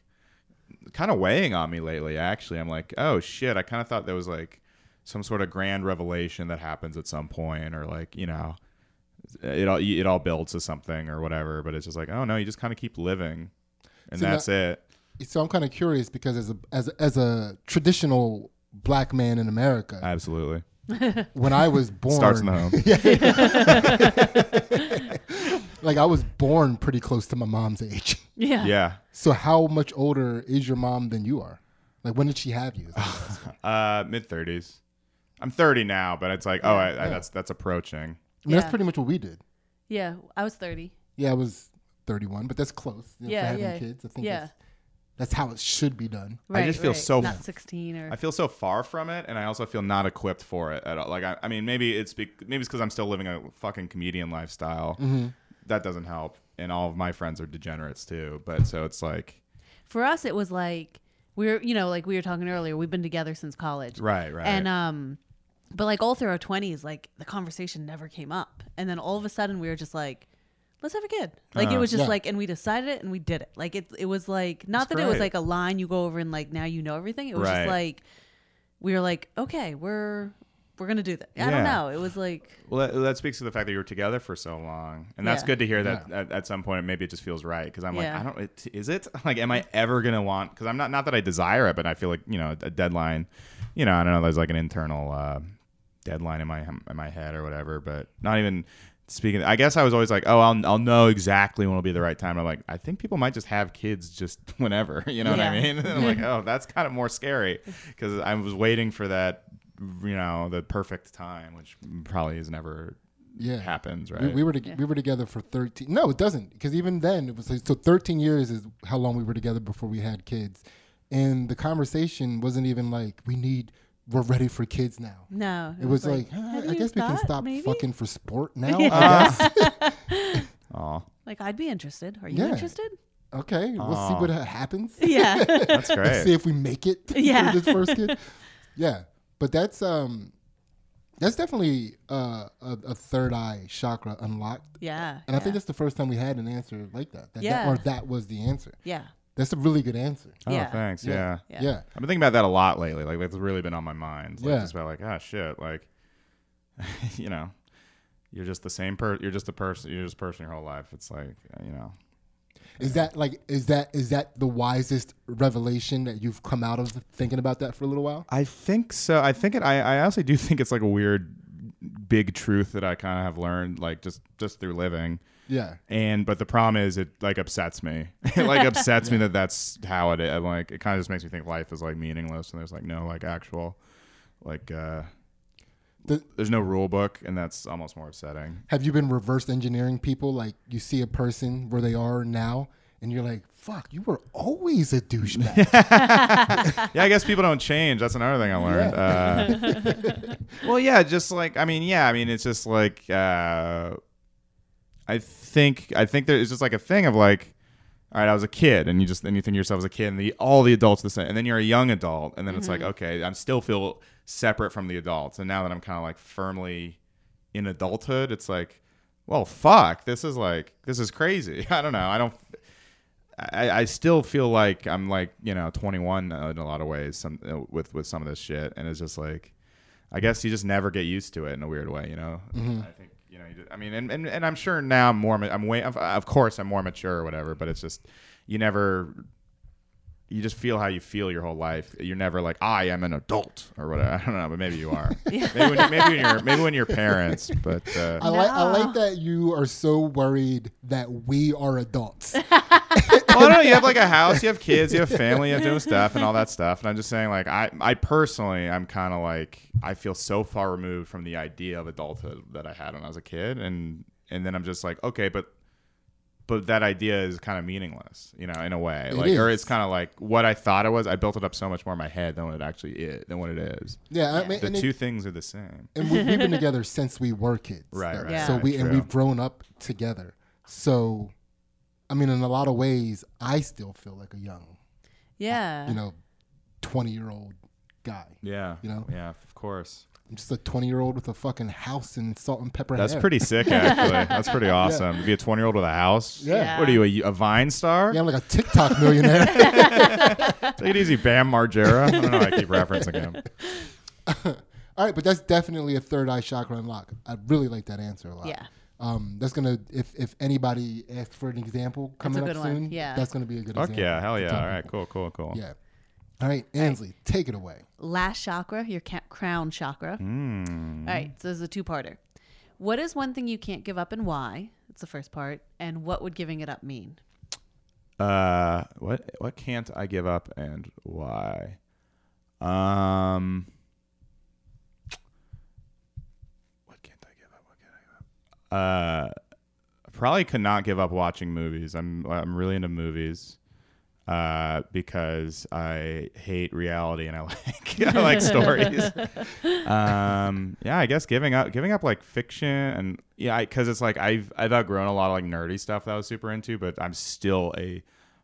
kind of weighing on me lately. Actually, I'm like, oh shit, I kind of thought there was like some sort of grand revelation that happens at some point, or like you know, it all it all builds to something or whatever. But it's just like, oh no, you just kind of keep living, and So that's it. So I'm kind of curious because as a as as a traditional black man in America, Absolutely, when I was born, starts in the home. like I was born pretty close to my mom's age. Yeah. yeah. So how much older is your mom than you are? Like when did she have you? Uh, mid thirties. I'm 30 now, but it's like, oh, I, I, that's that's approaching. I mean, that's pretty much what we did. Yeah. I was 30. Yeah, I was 31, but that's close. You know, Yeah, for having yeah, kids, I think yeah. That's, that's how it should be done. Right. just feel right. so- Not 16 or. I feel so far from it, and I also feel not equipped for it at all. Like, I, I mean, maybe it's be, maybe it's because I'm still living a fucking comedian lifestyle. Mm-hmm. That doesn't help, and all of my friends are degenerates too. But so it's like, For us, it was like, we were, you know, like we were talking earlier, we've been together since college. right, right, And, um, but like all through our 20s, like the conversation never came up. And then all of a sudden we were just like, let's have a kid. Like it Uh-huh. was just Yeah. like, and we decided it and we did it. Like it, it was like, not That's that it was great. like a line you go over and like now you know everything. It was Right. just like, we were like, okay, we're, we're going to do that. I Yeah. don't know. It was like, Well, that, that speaks to the fact that you were together for so long, and that's Yeah. good to hear. That at, at some point, maybe it just feels right because I'm like, Yeah. I don't. It, is it like, am I ever gonna want? Because I'm not. Not that I desire it, but I feel like you know a deadline. You know, I don't know. There's like an internal uh, deadline in my in my head or whatever, but not even. Speaking, I guess I was always like, oh, I'll I'll know exactly when will be the right time. I'm like, I think people might just have kids just whenever, you know what I mean? And I'm like, oh, that's kind of more scary because I was waiting for that, you know, the perfect time, which probably is never Yeah. happens, right? We, we were to, Yeah. we were together for 13. No, it doesn't because even then it was like, so 13 years is how long we were together before we had kids. And the conversation wasn't even like we need we're ready for kids now. no. It was like, have "Huh, I you guess we can stop maybe? fucking for sport now. Yeah. I guess. Aw, Like I'd be interested. Are you Yeah. interested? Okay, we'll see what happens. Yeah. that's great. Let's see if we make it Yeah. for this first kid. Yeah, but that's um, that's definitely uh, a, a third eye chakra unlocked, yeah. and I think that's the first time we had an answer like that. that, that Yeah. or that was the answer. yeah. That's a really good answer. Oh, Yeah. thanks. Yeah. Yeah. Yeah. Yeah, I've been thinking about that a lot lately. Like that's really been on my mind. Like Yeah. just about like, ah, shit. Like, you know, you're just the same person. You're just a person. You're just a person your whole life. It's like, uh, you know, is that like is that is that the wisest revelation that you've come out of thinking about that for a little while? I think so. I think it. I, I honestly do think it's like a weird, big truth that I kind of have learned, like just just through living. Yeah, And but the problem is, it like upsets me. it like upsets me that that's how it is. I'm like it kind of just makes me think life is like meaningless, and there's like no like actual, like uh, The- there's no rule book, and that's almost more upsetting. have you been reverse engineering people? Like you see a person where they are now, and you're like, "Fuck, you were always a douchebag." yeah, I guess people don't change. That's another thing I learned. Uh, well, yeah, just like I mean, yeah, I mean, it's just like uh, I think I think there is just like a thing of like, all right, I was a kid, and you just then you think of yourself as a kid, and the all the adults are the same, and then you're a young adult, and then it's like, okay, I'm still feel separate from the adults, and now that I'm kind of like firmly in adulthood, it's like, well, fuck, this is like this is crazy. I don't know. I don't. I, I still feel like I'm like you know 21 in a lot of ways some uh, with with some of this shit and it's just like I guess you just never get used to it in a weird way you know I think you know you just, I mean and, and, and I'm sure now I'm more I'm way of, of course I'm more mature or whatever but it's just you never you just feel how you feel your whole life you're never like I am an adult or whatever I don't know but maybe you are maybe when, maybe when you're maybe when you're parents but uh, I like I like that you are so worried that we are adults. well, no, you have like a house, you have kids, you have family, you have doing stuff and all that stuff. And I'm just saying, like, I, I personally, I'm kind of like, I feel so far removed from the idea of adulthood that I had when I was a kid, and and then I'm just like, okay, but but that idea is kind of meaningless, you know, in a way, It like, or it's kind of like what I thought it was. I built it up so much more in my head than what it actually is, than what it is. Yeah, I mean, The and, it- two things are the same. and we, we've been together since we were kids. Right, right, Yeah. So right, we and we've grown up together. So, I mean, in a lot of ways, I still feel like a young, Yeah. you know, twenty year old guy. Yeah, You know? yeah, of course. I'm just a 20 year old with a fucking house and salt and pepper. That's hair. pretty sick, actually. That's pretty awesome. To be a 20 year old with a house. Yeah. What are you, a, a Vine star? Yeah, I'm like a TikTok millionaire. Take it easy, Bam Margera. I don't know. I keep referencing him. All right, but that's definitely a third eye chakra unlock. I really like that answer a lot. Yeah. Um, that's gonna if if anybody asks for an example coming up good one, soon, yeah. that's gonna be a good Fuck example. yeah. Hell yeah. All right. Cool, cool, cool. Yeah. All right, Ansley, take it away. Last chakra, your ca- crown chakra. Mm. All right, so this is a two-parter. What is one thing you can't give up and why? It's the first part. And what would giving it up mean? Uh, what what can't I give up and why? Um, what can't I give up? What can't I give up? Uh, probably could not give up watching movies. I'm I'm really into movies. Uh, because I hate reality and I like I like stories. um, yeah, I guess giving up giving up like fiction and yeah, because it's like I've I've outgrown a lot of like nerdy stuff that I was super into, but I'm still a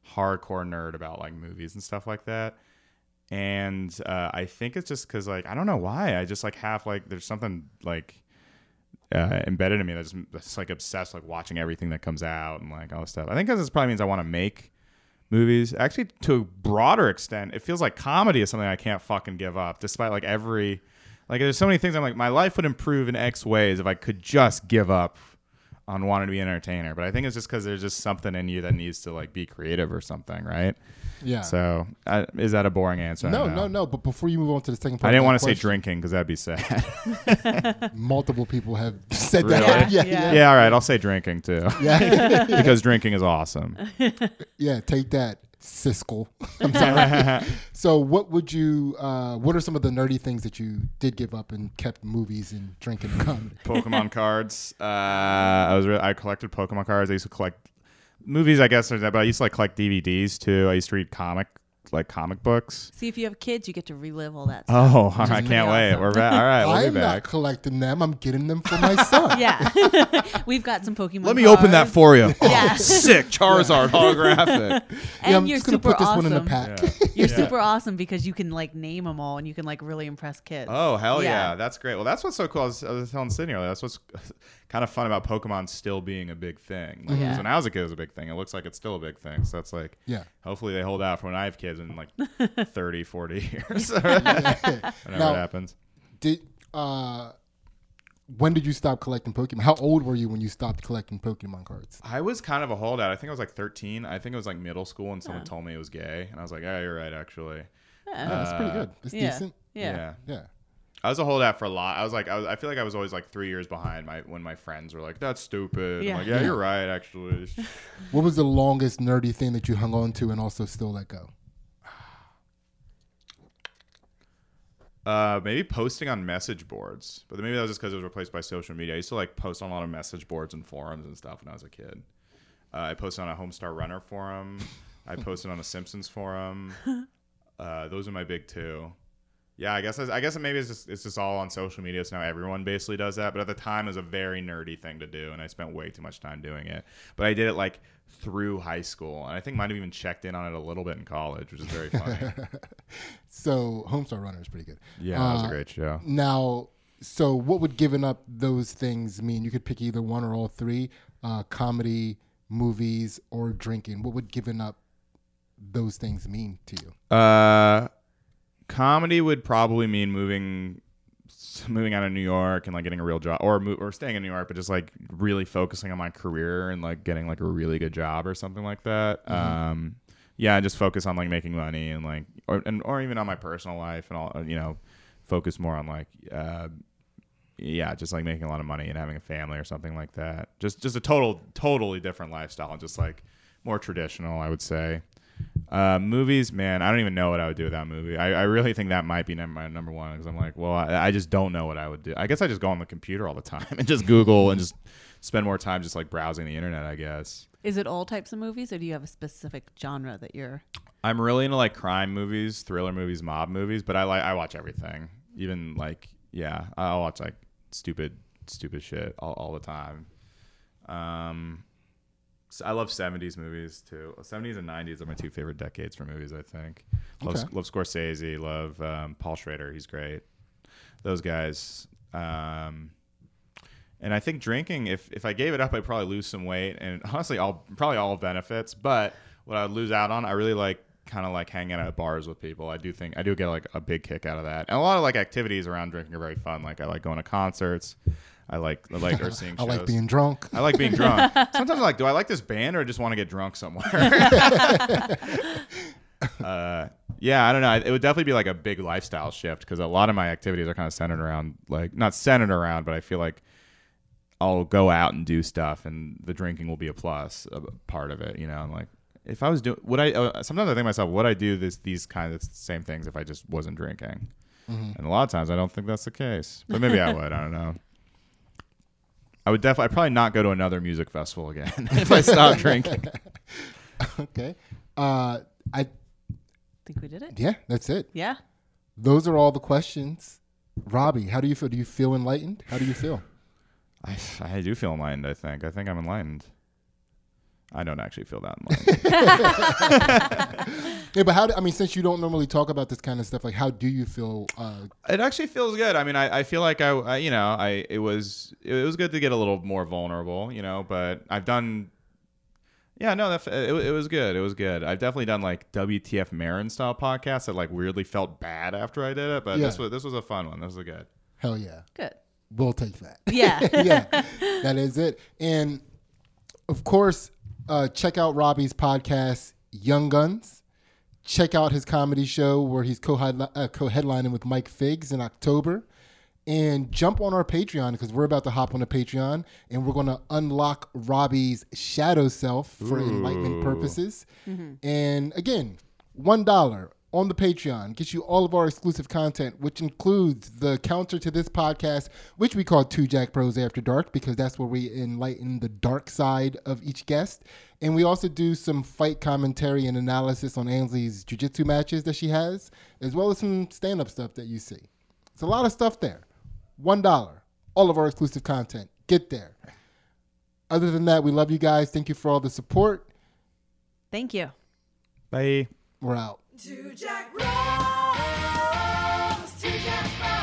hardcore nerd about like movies and stuff like that. And uh, I think it's just because like I don't know why I just like have like there's something like uh, embedded in me that's, that's like obsessed like watching everything that comes out and like all this stuff. I think because this probably means I want to make movies. Actually, to a broader extent, it feels like comedy is something I can't fucking give up, despite like every like there's so many things I'm like my life would improve in X ways if I could just give up on wanting to be an entertainer. But I think it's just because there's just something in you that needs to like be creative or something, right? Yeah. So uh, is that a boring answer? No, no, no. But before you move on to the second part, I didn't want to say drinking because that'd be sad. Multiple people have said Really? that. Yeah, Yeah. yeah, yeah, all right, I'll say drinking too yeah. because drinking is awesome. Yeah, take that, Siskel. I'm sorry. so, what would you? Uh, what are some of the nerdy things that you did give up and kept movies and drinking comedy? Pokemon cards. Uh, I was re- I collected Pokemon cards. I used to collect movies, I guess, but I used to like collect DVDs too. I used to read comic like comic books. See, if you have kids, you get to relive all that oh, stuff. Oh, I can't wait. awesome. We're back. All right, we'll I'm be not collecting them. I'm getting them for my son. Yeah. We've got some Pokemon Let me open that for you. Oh, Yeah. sick Charizard holographic. And Yeah, I'm you're just gonna super put this awesome. one in the pack. You're Yeah. super awesome because you can like name them all and you can like really impress kids. Oh hell yeah. Yeah. that's great. Well, that's what's so cool. I was, I was telling Sydney earlier. That's what's kind of fun about Pokemon still being a big thing. Like, 'cause Yeah. When I was a kid, it was a big thing. It looks like it's still a big thing. So that's like, Yeah. hopefully they hold out for when I have kids in like 30, 40 years. Whenever Now- it happens. Did uh, when did you stop collecting Pokemon? How old were you when you stopped collecting Pokemon cards? I was kind of a holdout. I think I was like 13. I think it was like middle school, and someone told me it was gay, and I was like, "Yeah, you're right, actually." Yeah, that's pretty Uh, good. It's yeah. decent. Yeah. Yeah. I was a holdout for a lot. I was like, I, was, I feel like I was always like three years behind my when my friends were like, "That's stupid." Yeah. I'm like, "Yeah, you're right, actually." What was the longest nerdy thing that you hung on to and also still let go? Uh, maybe posting on message boards, but maybe that was just because it was replaced by social media. I used to like post on a lot of message boards and forums and stuff when I was a kid. Uh, I posted on a Homestar Runner forum. I posted on a Simpsons forum. Uh, those are my big two. Yeah, I guess I guess maybe it's just it's just all on social media. So now everyone basically does that. But at the time, it was a very nerdy thing to do, and I spent way too much time doing it. But I did it like through high school, and I think might have even checked in on it a little bit in college, which is very funny. So Homestar Runner is pretty good. yeah, that was a Uh, great show. Now, so what would giving up those things mean? You could pick either one or all three: uh, comedy, movies, or drinking. What would giving up those things mean to you? Uh, comedy would probably mean moving, moving out of New York and like getting a real job, or mo- or staying in New York, but just like really focusing on my career and like getting like a really good job or something like that. Um, yeah, just focus on like making money and like, or and or even on my personal life and all. You know, focus more on like, uh, yeah, just like making a lot of money and having a family or something like that. Just just a total totally different lifestyle and just like more traditional, I would say. Uh, movies, man, I don't even know what I would do with that movie. I, I really think that might be number, my number one because I'm like, well, I, I just don't know what I would do. I guess I just go on the computer all the time and just Google and just spend more time just like browsing the internet. I guess Is it all types of movies or do you have a specific genre that you're I'm really into like crime movies, thriller movies, mob movies, but I like I watch everything. Even like yeah, I'll watch like stupid stupid shit all, all the time. Um, I love 70s movies too. 70s and 90s are my two favorite decades for movies. I think. Love, Okay. love Scorsese. Love um, Paul Schrader. He's great. those guys. Um, and I think drinking, if if I gave it up, I'd probably lose some weight, and honestly, all probably all benefits. But what I'd lose out on, I really like kind of like hanging out at bars with people. I do think I do get like a big kick out of that, and a lot of like activities around drinking are very fun. Like I like going to concerts. I like I like or seeing I shows. like being drunk. I like being drunk. Sometimes I'm like, do I like this band or I just want to get drunk somewhere? uh, yeah, I don't know. It would definitely be like a big lifestyle shift because a lot of my activities are kind of centered around like not centered around, but I feel like I'll go out and do stuff, and the drinking will be a plus, a part of it. You know, I'm like, if I was doing, would I? Uh, sometimes I think to myself, would I do this these kind of same things if I just wasn't drinking? And a lot of times I don't think that's the case, but maybe I would. I don't know. I would definitely, I'd probably not go to another music festival again if I stopped drinking. Okay. Uh, I think we did it. yeah, that's it. Yeah. Those are all the questions. Robbie, how do you feel? Do you feel enlightened? How do you feel? I, I do feel enlightened. I think. I think I'm enlightened. I don't actually feel that enlightened. Yeah, but how? Do, I mean, since you don't normally talk about this kind of stuff, like, how do you feel? Uh, it actually feels good. I mean, I, I feel like I, I, you know, I it was it was good to get a little more vulnerable, you know. But I've done, yeah, no, that it, it was good. It was good. I've definitely done like WTF Maron style podcasts that like weirdly felt bad after I did it. But this was this was a fun one. This was good. hell yeah, Good. we'll take that. Yeah. yeah, that is it. And of course, uh, check out Robbie's podcast, Young Guns. Check out his comedy show where he's co-headli- uh, co-headlining with Mike Figs in October. And jump on our Patreon because we're about to hop on a Patreon and we're going to unlock Robbie's shadow self for enlightenment purposes. And again, $1 on the Patreon gets you all of our exclusive content, which includes the counter to this podcast, which we call Two Jack Bros After Dark, because that's where we enlighten the dark side of each guest. And we also do some fight commentary and analysis on Ansley's jiu-jitsu matches that she has, as well as some stand-up stuff that you see. It's a lot of stuff there. One dollar. All of our exclusive content. Get there. Other than that, we love you guys. Thank you for all the support. Thank you. Bye. We're out. Two Jack Bros, Two Jack Bros.